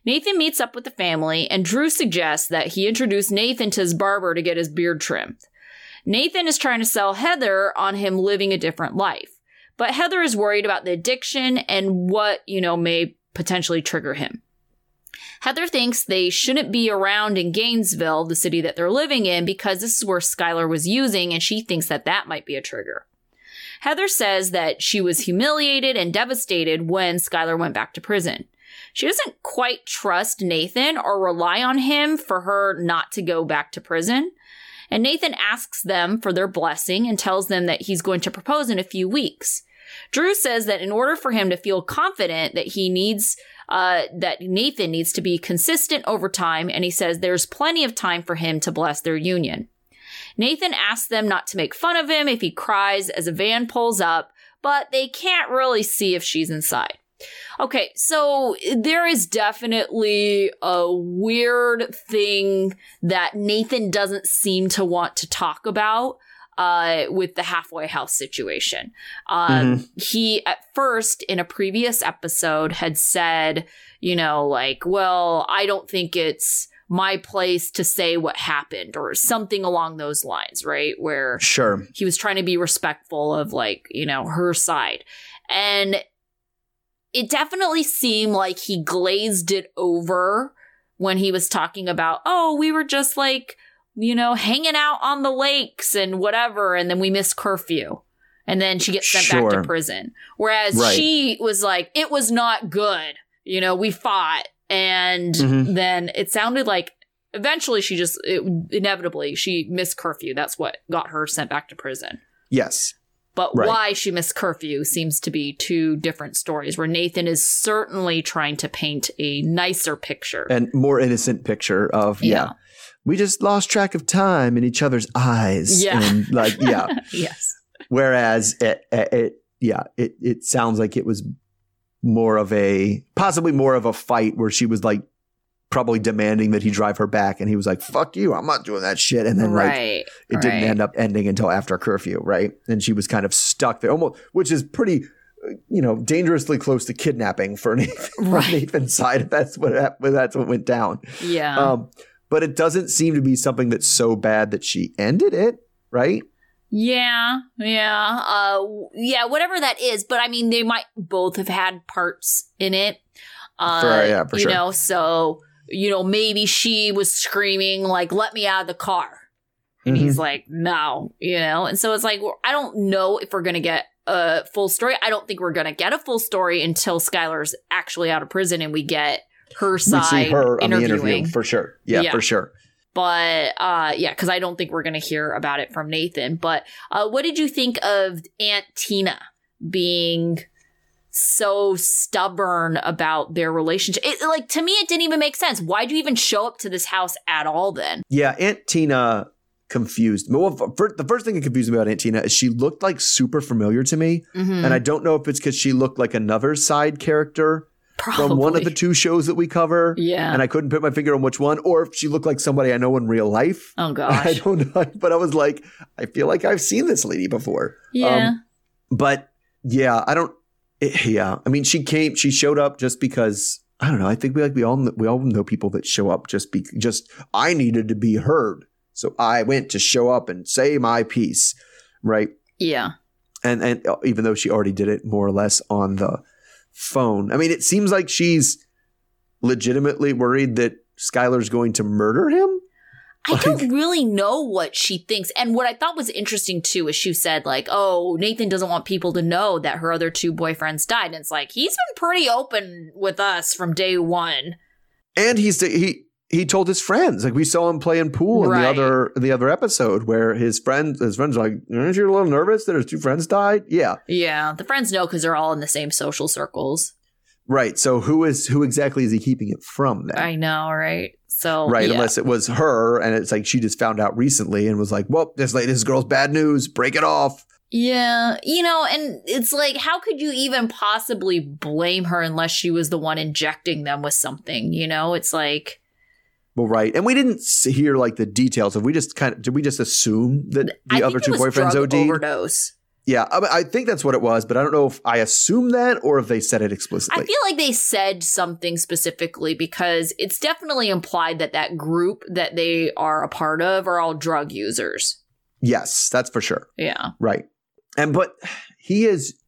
Nathan meets up with the family, and Drew suggests that he introduce Nathan to his barber to get his beard trimmed. Nathan is trying to sell Heather on him living a different life, but Heather is worried about the addiction and what, you know, may potentially trigger him. Heather thinks they shouldn't be around in Gainesville, the city that they're living in, because this is where Skylar was using, and she thinks that that might be a trigger. Heather says that she was humiliated and devastated when Skylar went back to prison. She doesn't quite trust Nathan or rely on him for her not to go back to prison. And Nathan asks them for their blessing and tells them that he's going to propose in a few weeks. Drew says that in order for him to feel confident that he needs, uh, that Nathan needs to be consistent over time, and he says there's plenty of time for him to bless their union. Nathan asks them not to make fun of him if he cries as a van pulls up, but they can't really see if she's inside. Okay, so there is definitely a weird thing that Nathan doesn't seem to want to talk about uh, with the halfway house situation. Um, He, at first, in a previous episode, had said, you know, like, well, I don't think it's my place to say what happened or something along those lines, right? Where Sure. he was trying to be respectful of like you know her side and it definitely seemed like he glazed it over when he was talking about oh we were just like you know hanging out on the lakes and whatever and then we missed curfew. And then she gets sent back to prison. Whereas Right. she was like it was not good. You know we fought. And Mhm. then it sounded like eventually she just it, inevitably she missed curfew. That's what got her sent back to prison. Yes. But Right. why she missed curfew seems to be two different stories where nathan is certainly trying to paint a nicer picture And more innocent picture of yeah. Yeah. We just lost track of time in each other's eyes. Yeah. And like yeah. yes Whereas it, it, it yeah, it, it sounds like it was more of a possibly more of a fight where she was like probably demanding that he drive her back and he was like, fuck you, I'm not doing that shit. And then like right it didn't end up ending until after curfew, right? And she was kind of stuck there, almost, which is pretty, uh, you know, dangerously close to kidnapping for Nathan, Right. Nathan's side. If that's what if that's what went down. yeah Um, but it doesn't seem to be something that's so bad that she ended it, right? Yeah, yeah, uh, yeah, whatever that is. But I mean, they might both have had parts in it. Uh, For- yeah, for you sure. know, so you know, maybe she was screaming like, "Let me out of the car," and Mhm. he's like, "No," you know, and so it's like, I don't know if we're gonna get a full story. I don't think we're gonna get a full story until Skylar's actually out of prison and we get her side. we see her on the interview for sure. Yeah, Yeah. for sure. but uh yeah because i don't think we're gonna hear about it from nathan but uh what did you think of aunt tina being so stubborn about their relationship it, like to me it didn't even make sense why'd you even show up to this house at all then Yeah, Aunt Tina confused me. Well, the first thing that confused me about Aunt Tina is she looked like super familiar to me, Mhm. and I don't know if it's because she looked like another side character Probably. from one of the two shows that we cover, yeah and I couldn't put my finger on which one, or if she looked like somebody I know in real life. oh gosh, I don't know, but I was like, I feel like I've seen this lady before. yeah Um, but yeah, I don't. It- yeah, I mean, she came. She showed up just because I don't know. I think we like we all we all know people that show up just be just. I needed to be heard, so I went to show up and say my piece, right? yeah And and uh, even though she already did it more or less on the phone, I mean, it seems like she's legitimately worried that Skylar's going to murder him. I don't really know what she thinks. And what I thought was interesting too is she said, like, oh, Nathan doesn't want people to know that her other two boyfriends died. And it's like, he's been pretty open with us from day one. and he's he he told his friends like we saw him playing pool in Right. the other in the other episode where his friends his friends are like aren't you a little nervous that his two friends died yeah Yeah. The friends know because they're all in the same social circles. right so who is who exactly is he keeping it from then I know, right? So, right yeah. unless it was her and it's like she just found out recently and was like well this lady this girl's bad news break it off Yeah, you know, and it's like, how could you even possibly blame her unless she was the one injecting them with something? You know, it's like, well right and we didn't hear like the details of we just kind of did we just assume that the I other two boyfriends OD'd overdose. Yeah I, think that's what it was but I don't know if I assumed that or if they said it explicitly I feel like they said something specifically because it's definitely implied that that group that they are a part of are all drug users. yes that's for sure Yeah. Right. And but he is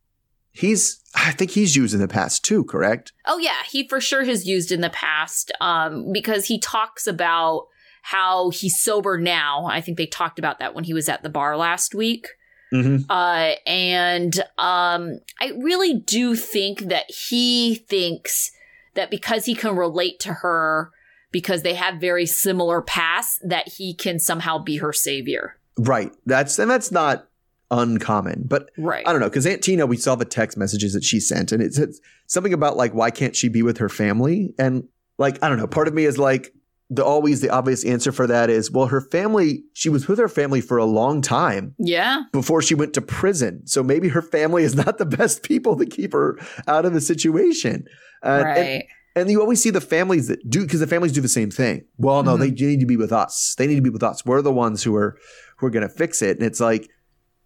he's I think he's used in the past too, correct? Oh yeah, he for sure has used in the past um because he talks about how he's sober now. I think they talked about that when he was at the bar last week. Mm-hmm. Uh, and um, I really do think that he thinks that because he can relate to her, because they have very similar pasts, that he can somehow be her savior. Right. That's and that's not uncommon. But Right. I don't know, because Aunt Tina, we saw the text messages that she sent, and it said something about like why can't she be with her family? And like, I don't know, part of me is like the always the obvious answer for that is, well, her family, she was with her family for a long time Yeah. before she went to prison. So maybe her family is not the best people to keep her out of the situation. Uh, and- right. And you always see the families that do because the families do the same thing. Well, no, Mhm. they need to be with us. They need to be with us. We're the ones who are who are going to fix it. And it's like,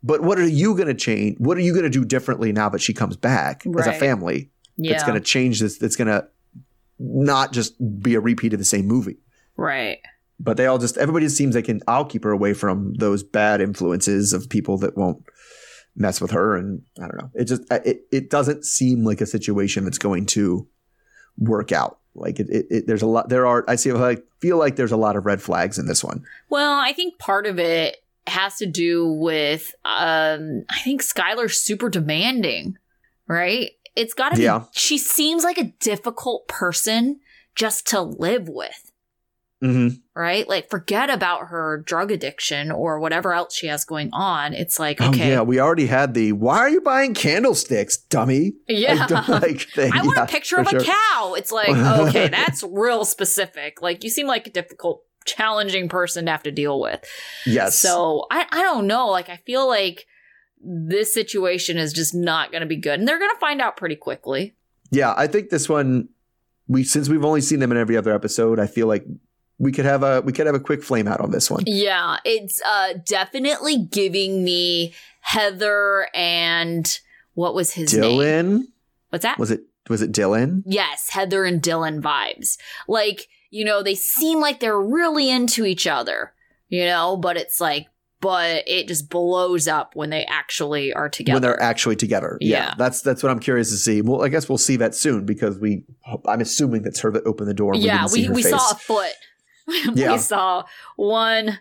but what are you going to change? What are you going to do differently now that she comes back as a family? yeah. That's going to change this. That's going to not just be a repeat of the same movie. Right. But they all just everybody just seems they can. I'll keep her away from those bad influences of people that won't mess with her. And I don't know. It just it it doesn't seem like a situation that's going to work out. Like it, it, it there's a lot. There are. I see. I feel like there's a lot of red flags in this one. Well, I think part of it has to do with um I think Skylar's super demanding, right? It's got to be Yeah. she seems like a difficult person just to live with. Mm-hmm. right? Like, forget about her drug addiction or whatever else she has going on. It's like, Oh okay, yeah, we already had the. Why are you buying candlesticks, dummy? yeah. Like, like thing. I want Yeah, a picture of a cow. It's like, okay, that's real specific. Like, you seem like a difficult, challenging person to have to deal with. Yes. So, I, I don't know. Like, I feel like this situation is just not going to be good. And they're going to find out pretty quickly. yeah, I think this one. We since we've only seen them in every other episode, I feel like we could have a we could have a quick flame out on this one. Yeah, it's uh definitely giving me Heather and what was his name? Dylan What's that? was it? Was it Dylan? yes, Heather and Dylan vibes. Like, you know, they seem like they're really into each other, you know, but it's like but it just blows up when they actually are together. when they're actually together. Yeah. Yeah. that's that's what I'm curious to see. Well, I guess we'll see that soon because we. I'm assuming that's her that opened the door. yeah, we, we face. saw a foot. Yeah. we saw one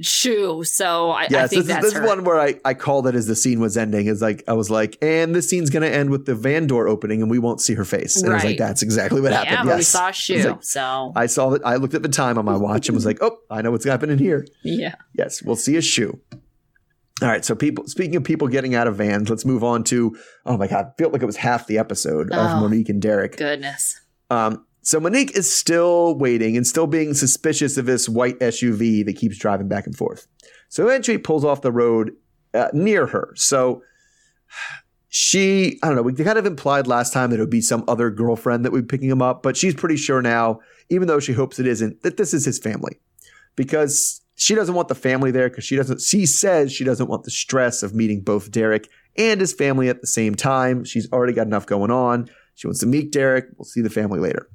shoe. So I, I Yes, think this, is, that's this her. one where I, I called it as the scene was ending. Is like I was like, and this scene's gonna end with the van door opening, and we won't see her face. And I was like, that's exactly what yeah, happened. but yes, we saw a shoe. like- so I saw that. I looked at the time on my watch and was like, oh, I know what's happening here. yeah. Yes, we'll see a shoe. All right. So people, speaking of people getting out of vans, let's move on to. Oh my god, felt like it was half the episode of Oh. Monique and Derek. Goodness. Um, so Monique is still waiting and still being suspicious of this white SUV that keeps driving back and forth. So eventually pulls off the road uh, near her. So she, I don't know, we kind of implied last time that it would be some other girlfriend that would be picking him up, but she's pretty sure now, even though she hopes it isn't, that this is his family because she doesn't want the family there because she doesn't, she says she doesn't want the stress of meeting both Derek and his family at the same time. She's already got enough going on. She wants to meet Derek. We'll see the family later.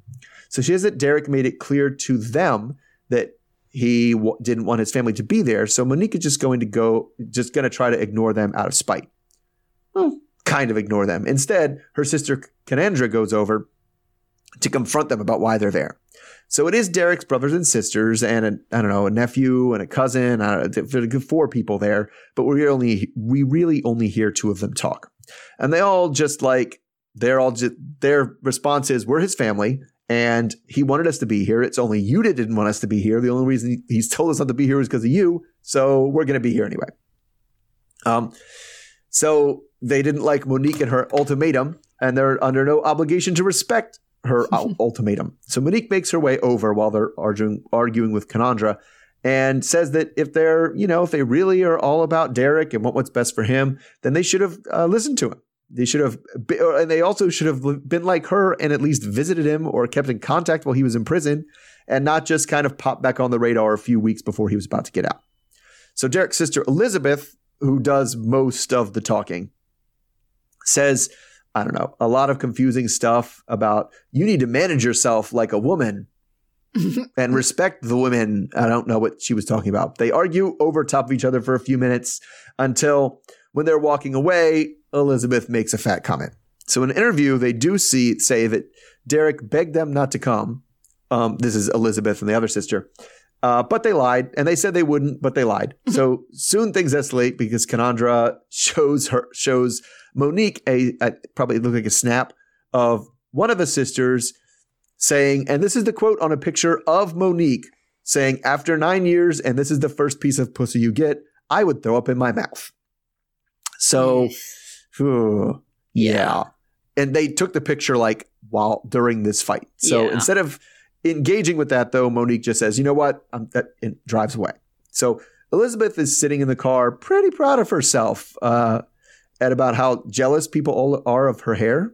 So she says that Derek made it clear to them that he w- didn't want his family to be there. So Monique is just going to go, just going to try to ignore them out of spite. Well, kind of ignore them. Instead, her sister Canandra goes over to confront them about why they're there. So it is Derek's brothers and sisters and I don't know a nephew and a cousin. Uh, know, there are four people there, but we only we really only hear two of them talk, and they all just like they're all just their response is we're his family and he wanted us to be here. It's only you that didn't want us to be here. The only reason he, he's told us not to be here is because of you. So we're going to be here anyway. Um, so they didn't like Monique and her ultimatum, and they're under no obligation to respect her ultimatum. So Monique makes her way over while they're arguing, arguing with Canandra and says that if they're, you know, if they really are all about Derek and want what's best for him, then they should have uh, listened to him. They should have, be, uh, and they also should have been like her and at least visited him or kept in contact while he was in prison and not just kind of popped back on the radar a few weeks before he was about to get out. So Derek's sister Elizabeth, who does most of the talking, says, I don't know, a lot of confusing stuff about you need to manage yourself like a woman and respect the women. I don't know what she was talking about. They argue over top of each other for a few minutes until when they're walking away, Elizabeth makes a fat comment. So in an interview, they do see say that Derek begged them not to come. Um, this is Elizabeth and the other sister. Uh, but they lied, and they said they wouldn't, but they lied. So soon things escalate because Canandra shows her shows Monique a, a probably look like a snap of one of the sisters saying, and this is the quote on a picture of Monique saying, "After nine years, and this is the first piece of pussy you get, I would throw up in my mouth." So, phew, yeah. Yeah. and they took the picture like while during this fight. So Yeah. instead of engaging with that, though, Monique just says, "You know what?" Um, that and drives away. So Elizabeth is sitting in the car, pretty proud of herself, uh, at about how jealous people all are of her hair.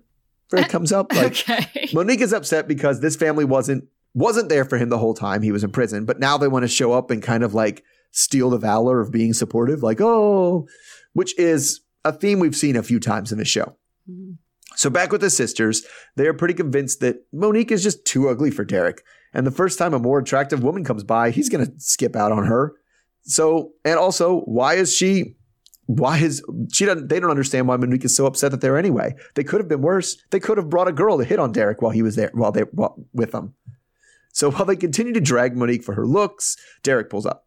When it comes up, like okay. Monique is upset because this family wasn't wasn't there for him the whole time he was in prison, but now they want to show up and kind of like steal the valor of being supportive, like oh, which is a theme we've seen a few times in the show. Mm-hmm. So back with the sisters, they are pretty convinced that Monique is just too ugly for Derek, and the first time a more attractive woman comes by, he's going to skip out on her. So, and also, why is she? Why is she? Doesn't, they don't understand why Monique is so upset that they're anyway. They could have been worse. They could have brought a girl to hit on Derek while he was there, while they while, with them. So while they continue to drag Monique for her looks, Derek pulls up.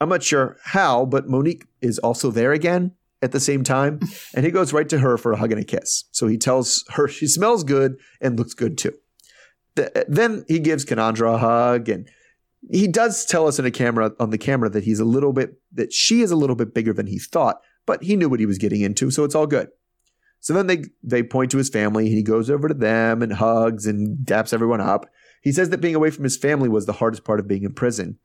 I'm not sure how, but Monique is also there again at the same time, and he goes right to her for a hug and a kiss. So he tells her she smells good and looks good too. Th- then he gives Canandra a hug, and he does tell us in a camera on the camera that he's a little bit that she is a little bit bigger than he thought, but he knew what he was getting into, so it's all good. So then they they point to his family, and he goes over to them and hugs and daps everyone up. He says that being away from his family was the hardest part of being in prison,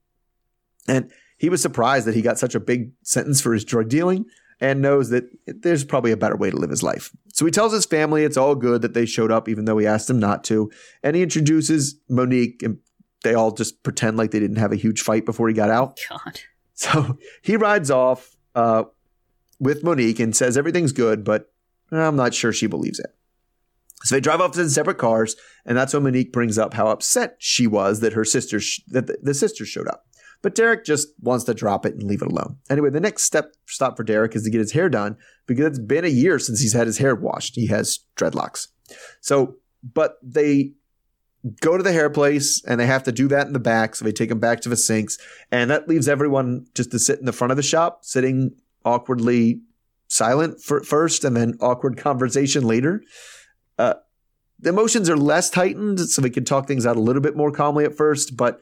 and he was surprised that he got such a big sentence for his drug dealing and knows that there's probably a better way to live his life. So he tells his family it's all good that they showed up, even though he asked them not to. And he introduces Monique, and they all just pretend like they didn't have a huge fight before he got out. God. So he rides off uh, with Monique and says everything's good, but I'm not sure she believes it. So they drive off in separate cars, and that's when Monique brings up how upset she was that her sister sh- that the, the sisters showed up. But Derek just wants to drop it and leave it alone. Anyway, the next step stop for Derek is to get his hair done because it's been a year since he's had his hair washed. He has dreadlocks. So, but they go to the hair place and they have to do that in the back. So they take him back to the sinks, and that leaves everyone just to sit in the front of the shop, sitting awkwardly silent for first, and then awkward conversation later. Uh, the emotions are less heightened, so they can talk things out a little bit more calmly at first, but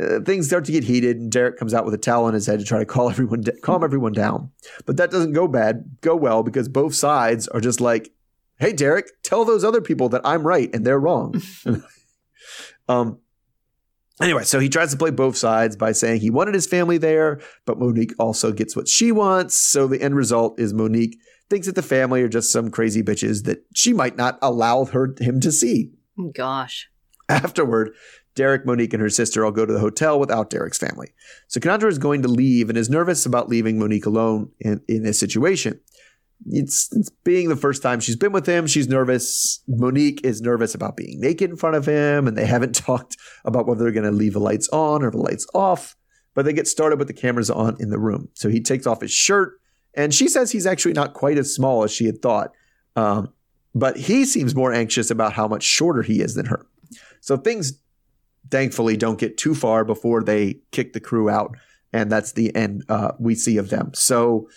uh, things start to get heated, and Derek comes out with a towel on his head to try to call everyone calm everyone down. But that doesn't go bad, go well because both sides are just like, "Hey, Derek, tell those other people that I'm right and they're wrong." um. Anyway, so he tries to play both sides by saying he wanted his family there, but Monique also gets what she wants. So the end result is Monique thinks that the family are just some crazy bitches that she might not allow her him to see. Gosh. Afterward, Derek, Monique, and her sister all go to the hotel without Derek's family. So Calandra is going to leave and is nervous about leaving Monique alone in, in this situation. It's, it's being the first time she's been with him. She's nervous. Monique is nervous about being naked in front of him, and they haven't talked about whether they're going to leave the lights on or the lights off. But they get started with the cameras on in the room. So he takes off his shirt, and she says he's actually not quite as small as she had thought. Um, but he seems more anxious about how much shorter he is than her. So things thankfully don't get too far before they kick the crew out and that's the end uh, we see of them so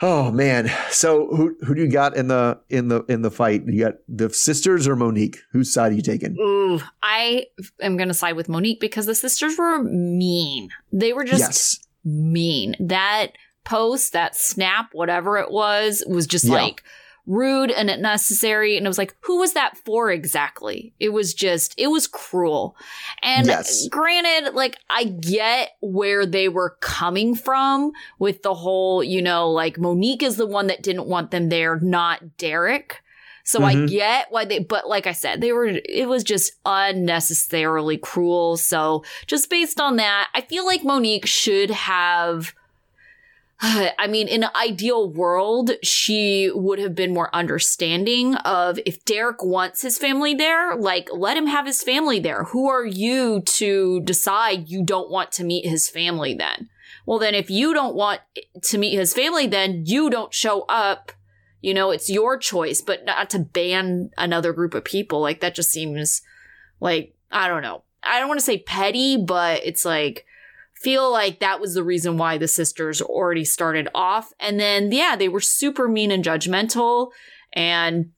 oh man so who who do you got in the in the in the fight you got the sisters or monique whose side are you taking Ooh, I am going to side with Monique because the sisters were mean. They were just yes mean. That post, that snap, whatever it was, was just Yeah. like rude and unnecessary. And it was like, who was that for exactly? It was just, it was cruel. And Yes. granted, like, I get where they were coming from with the whole, you know, like Monique is the one that didn't want them there, not Derek. So I Mhm. get why they, but like I said, they were, it was just unnecessarily cruel. So just based on that, I feel like Monique should have. I mean, in an ideal world, she would have been more understanding of if Derek wants his family there, like, let him have his family there. Who are you to decide you don't want to meet his family then? Well, then if you don't want to meet his family, then you don't show up. You know, it's your choice, but not to ban another group of people. Like, that just seems like, I don't know. I don't want to say petty, but it's like, feel like that was the reason why the sisters already started off. And then, yeah, they were super mean and judgmental. And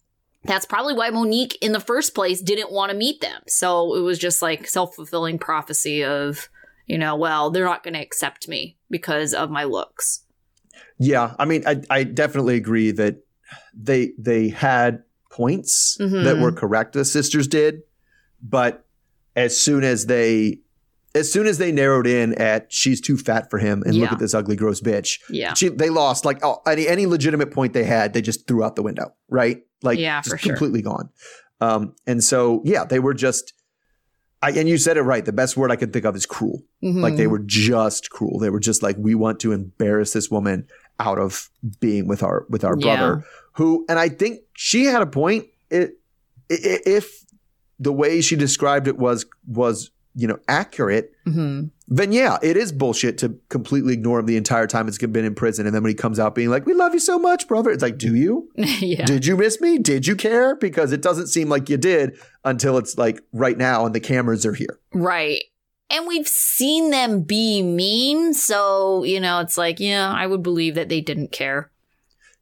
that's probably why Monique in the first place didn't want to meet them. So it was just like self fulfilling prophecy of, you know, well, they're not going to accept me because of my looks. yeah i mean i, I definitely agree that they they had points Mhm. that were correct the sisters did but as soon as they as soon as they narrowed in at she's too fat for him and look at this ugly gross bitch Yeah. she, they lost like oh, any any legitimate point they had they just threw out the window right like Yeah, just for sure. completely gone um and so yeah they were just I, and you said it right the best word i could think of is cruel like Mm-hmm. they were just cruel they were just like we want to embarrass this woman out of being with our with our Yeah. brother who and i think she had a point it, i- i- if the way she described it was was you know accurate hmm then yeah, it is bullshit to completely ignore him the entire time it's been in prison. And then when he comes out being like, "We love you so much, brother," it's like, "Do you? yeah. Did you miss me? Did you care?" Because it doesn't seem like you did until it's like right now and the cameras are here. Right. And we've seen them be mean. So, you know, it's like, yeah, I would believe that they didn't care.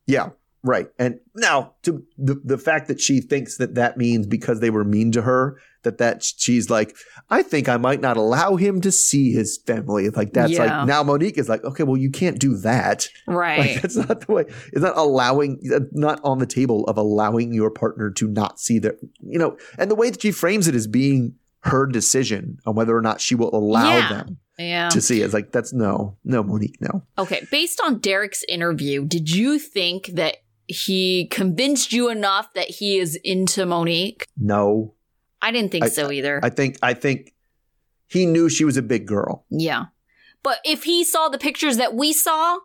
Yeah, right. And now to the the fact that she thinks that that means because they were mean to her that that she's like, I think I might not allow him to see his family. Like that's Yeah. like now Monique is like, okay, well you can't do that. Right. Like that's not the way. It's not allowing. that's Not on the table of allowing your partner to not see their. You know, and the way that she frames it is being her decision on whether or not she will allow Yeah. them yeah. to see it. It's like that's no, no, Monique, no. Okay. Based on Derek's interview, did you think that he convinced you enough that he is into Monique? No, I didn't think I- so either. I think I think he knew she was a big girl. yeah. But if he saw the pictures that we saw,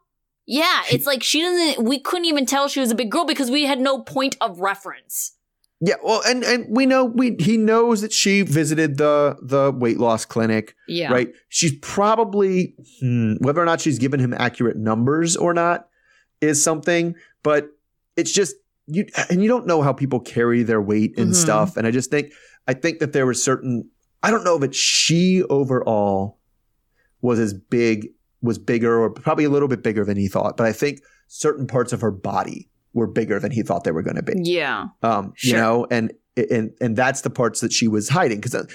yeah, it's like she doesn't, we couldn't even tell she was a big girl because we had no point of reference. Yeah, well, and and we know we he knows that she visited the the weight loss clinic, Yeah. right? She's probably hmm, whether or not she's given him accurate numbers or not is something, but it's just you and you don't know how people carry their weight and Mhm. stuff. And I just think I think that there were certain I don't know that she overall was as big was bigger or probably a little bit bigger than he thought, but I think certain parts of her body were bigger than he thought they were going to be Yeah. um, you know, and and and that's the parts that she was hiding because uh,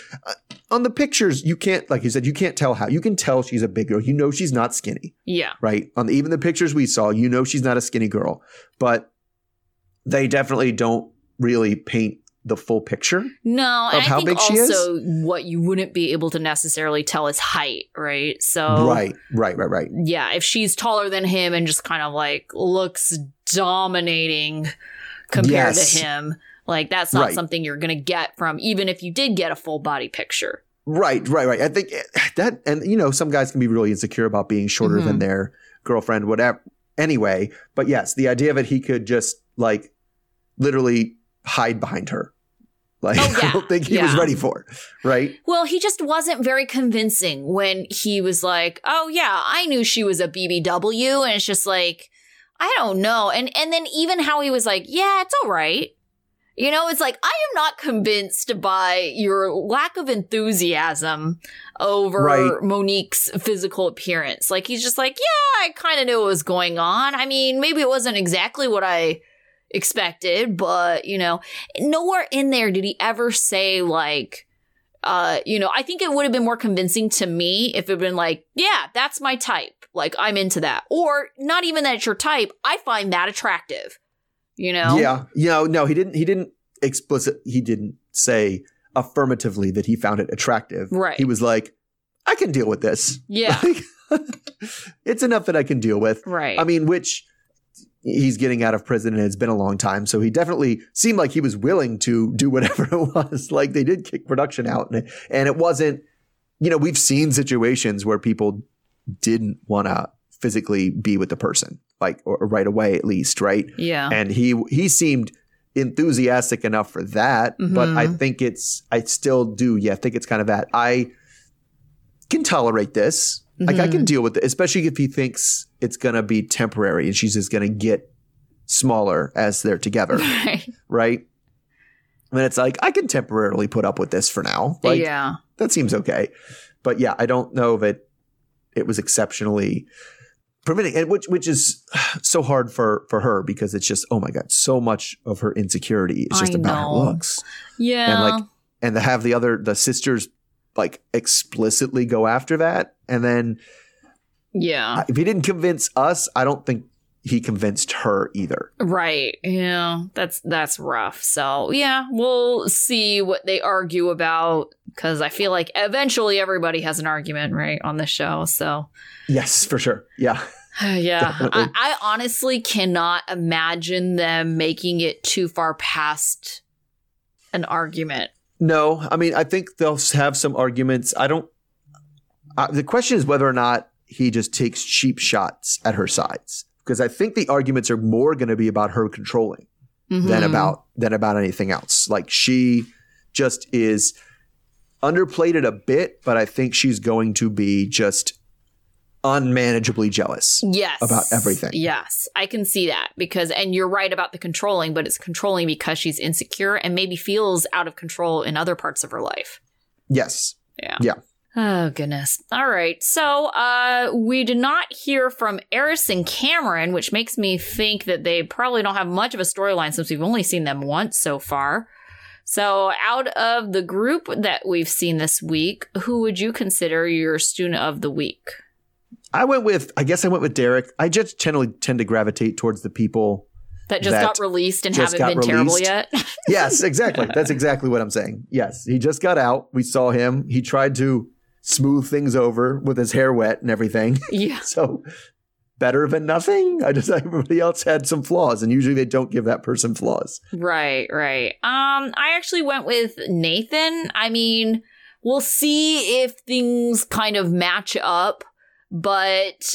on the pictures you can't, like you said, you can't tell how. You can tell she's a big girl. You know she's not skinny, Yeah. right? On the, even the pictures we saw, you know she's not a skinny girl, but they definitely don't really paint the full picture. No, and Of I how think big she is? also what you wouldn't be able to necessarily tell is height, right? So Right, right, right, right. yeah, if she's taller than him and just kind of like looks dominating compared Yes. to him, like that's not Right. something you're going to get from even if you did get a full body picture. Right, right, right. I think that, and you know, some guys can be really insecure about being shorter than Mhm. their girlfriend, whatever. Anyway, but yes, the idea that he could just like literally hide behind her, like Oh, yeah. I don't think he was Yeah. ready for, right? Well, he just wasn't very convincing when he was like, "Oh yeah, I knew she was a BBW," and it's just like, I don't know. And and then even how he was like, "Yeah, it's all right." You know, it's like I am not convinced by your lack of enthusiasm over Right. Monique's physical appearance. Like he's just like, "Yeah, I kind of knew what was going on. I mean, maybe it wasn't exactly what I expected, but you know, nowhere in there did he ever say like uh, you know, I think it would have been more convincing to me if it had been like, yeah, that's my type. Like, I'm into that. Or not even that it's your type. I find that attractive. You know? Yeah, you know, no, he didn't. He didn't explicit. He didn't say affirmatively that he found it attractive. Right. He was like, I can deal with this. Yeah. Like, it's enough that I can deal with. Right. I mean, which he's getting out of prison and it's been a long time. So he definitely seemed like he was willing to do whatever it was. Like they did kick production out and it, and it wasn't, you know, we've seen situations where people didn't want to physically be with the person, like right away at least, right? yeah. And he he seemed enthusiastic enough for that, but I Mhm. think it's I still do, yeah, I think it's kind of that. I can tolerate this. Like I Mhm. can deal with it, especially if he thinks it's gonna be temporary and she's just gonna get smaller as they're together, Right. right? And it's like I can temporarily put up with this for now. Like yeah. that seems okay. But yeah, I don't know that it was exceptionally permitting, and which which is so hard for for her because it's just oh my god, so much of her insecurity is just I about know. her looks, Yeah. and like and to have the other the sisters like explicitly go after that, and then yeah. if he didn't convince us, I don't think he convinced her either. Right. Yeah. That's that's rough. So yeah, we'll see what they argue about because I feel like eventually everybody has an argument, right, on the show. So Yes, for sure. Yeah. yeah, I, I honestly cannot imagine them making it too far past an argument. No, I mean, I think they'll have some arguments. I don't. Uh, the question is whether or not he just takes cheap shots at her sides, because I think the arguments are more going to be about her controlling than Mhm. about than about anything else. Like she just is underplayed it a bit, but I think she's going to be just unmanageably jealous. yes about everything. Yes, I can see that because, and you're right about the controlling, but it's controlling because she's insecure and maybe feels out of control in other parts of her life. Yes. Yeah. Yeah. Oh goodness. All right. So uh we did not hear from Eris and Cameron, which makes me think that they probably don't have much of a storyline since we've only seen them once so far. So out of the group that we've seen this week, who would you consider your student of the week? I went with. I guess I went with Derek. I just generally tend to gravitate towards the people That just That got released and haven't been terrible yet. Yes, exactly. That's exactly what I'm saying. Yes, he just got out. We saw him. He tried to smooth things over with his hair wet and everything. yeah. So better than nothing. I just everybody else had some flaws, and usually they don't give that person flaws. Right, right. Um, I actually went with Nathan. I mean, we'll see if things kind of match up, but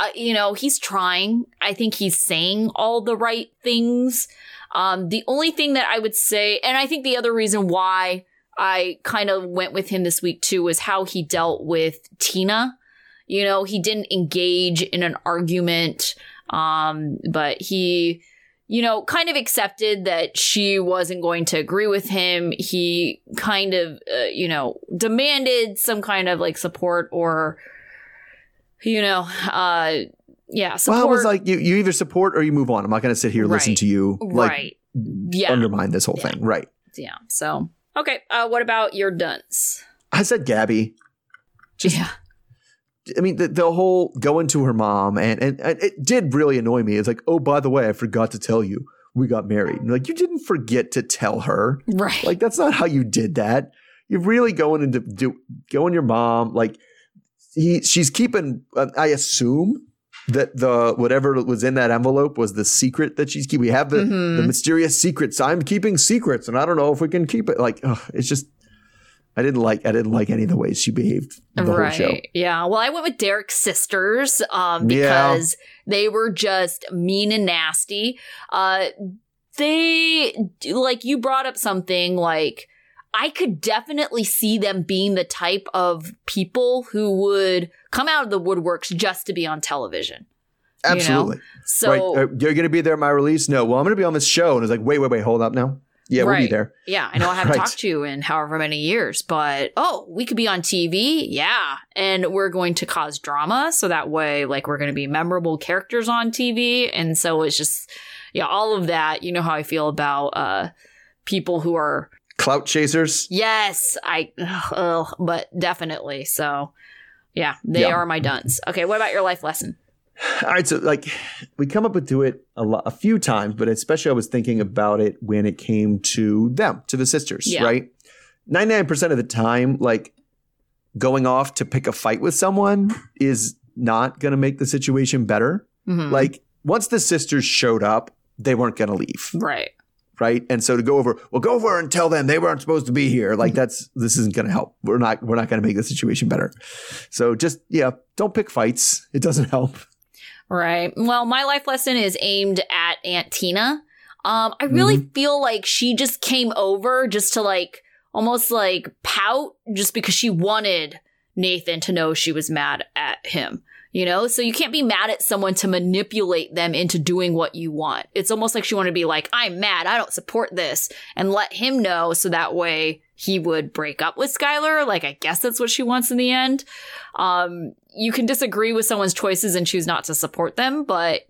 uh, you know, he's trying. I think he's saying all the right things. Um, the only thing that I would say, and I think the other reason why I kind of went with him this week too was how he dealt with Tina. You know, he didn't engage in an argument, um, but he, you know, kind of accepted that she wasn't going to agree with him. He kind of, uh, you know, demanded some kind of like support or, you know, uh, yeah, support. Well, it was like you, you either support or you move on. I'm not going to sit here listen to you like right. Yeah. undermine this whole Yeah. thing. Right. yeah. So, okay. Uh, what about your dunce? I said Gabby. Just- yeah. I mean, the, the whole going to her mom, and, and, and it did really annoy me. It's like, oh, by the way, I forgot to tell you we got married. And like, you didn't forget to tell her. Right. Like, that's not how you did that. You're really going into do going your mom. Like, he she's keeping. Uh, I assume that the whatever was in that envelope was the secret that she's keeping. We have the Mhm. the mysterious secrets. I'm keeping secrets, and I don't know if we can keep it. Like, ugh, it's just. I didn't like. I didn't like any of the ways she behaved the whole show. Yeah. Well, I went with Derek's sisters um, Yeah. because they were just mean and nasty. Uh, they, like, you brought up something like, I could definitely see them being the type of people who would come out of the woodworks just to be on television. You know? Absolutely. So, right. Uh, you're going to be there at my release? No. Well, I'm going to be on this show. And it's like, wait, wait, wait, hold up now. Yeah, we'll be there. Yeah, I know I haven't Right. talked to you in however many years, but oh, we could be on TV. Yeah. And we're going to cause drama. So that way, like, we're going to be memorable characters on TV. And so it's just, yeah, all of that. You know how I feel about uh, people who are, Clout chasers. yes, I, ugh, but definitely. So yeah, they Yeah. are my duns. Okay, what about your life lesson? All right. So, like, we come up with do it a, lot, a few times, but especially I was thinking about it when it came to them, to the sisters, Yeah. right? 99% of the time, like, going off to pick a fight with someone is not going to make the situation better. Mhm. Like, once the sisters showed up, they weren't going to leave. right. Right? And so to go over, well, go over and tell them they weren't supposed to be here. Mm-hmm. Like that's this isn't going to help. We're not we're not going to make the situation better. So just yeah, don't pick fights. It doesn't help. Right. Well, my life lesson is aimed at Aunt Tina. Um, I really feel like she just came over just to like almost like pout just because she wanted Nathan to know she was mad at him. You know, so you can't be mad at someone to manipulate them into doing what you want. It's almost like she wanted to be like, I'm mad, I don't support this, and let him know so that way he would break up with Skylar. Like, I guess that's what she wants in the end. Um, you can disagree with someone's choices and choose not to support them, but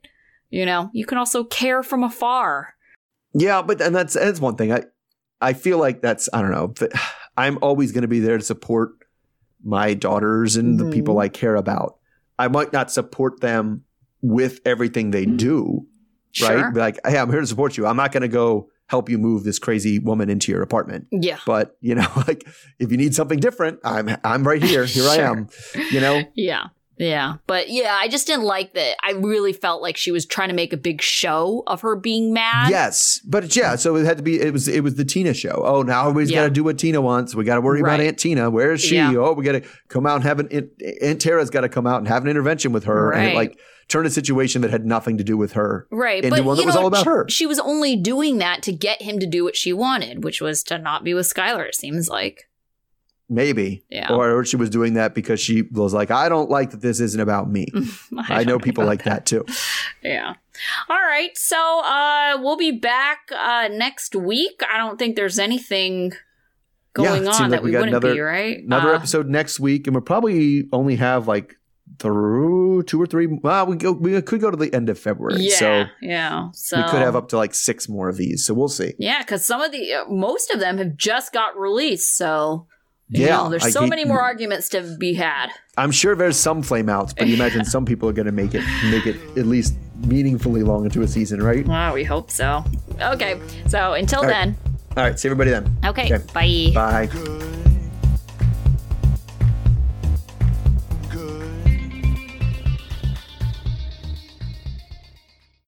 you know, you can also care from afar. Yeah, but and that's that's one thing. I I feel like that's I don't know. but I'm always going to be there to support my daughters and Mhm. the people I care about. I might not support them with everything they mm-hmm. do, Sure. right? Be like, hey, I'm here to support you. I'm not going to go help you move this crazy woman into your apartment. Yeah. But you know, like if you need something different, I'm I'm right here. Here I am. You know, Yeah. Yeah. But yeah, I just didn't like that. I really felt like she was trying to make a big show of her being mad. yes, but yeah. So it had to be. It was it was the Tina show. Oh, now everybody's Yeah. got to do what Tina wants. We got to worry about Aunt Tina. Where is she? Yeah. Oh, we got to come out and have an Aunt- Aunt Tara's got to come out and have an intervention with her and Right. like turn a situation that had nothing to do with her. Right. into but one that you was know, all about her. She was only doing that to get him to do what she wanted, which was to not be with Skylar, it seems like. Maybe, Yeah. or she was doing that because she was like, I don't like that this isn't about me. I, know people like that too. Yeah. All right. So uh we'll be back uh next week. I don't think there's anything going it on seems that we, we wouldn't another- be, right? Another Uh, episode next week, and we'll probably only have like through two or three. Well, we go. We could go to the end of February, Yeah. so yeah. So we could have up to like six more of these. So we'll see. Yeah, because some of the uh, most of them have just got released, so you Yeah, know, there's so many more arguments to be had. I'm sure there's some flameouts, but you imagine some people are going to make it make it at least meaningfully long into a season, right? Well, we hope so. Okay, so until right. then, All right, see everybody then. okay, Okay. bye. Bye.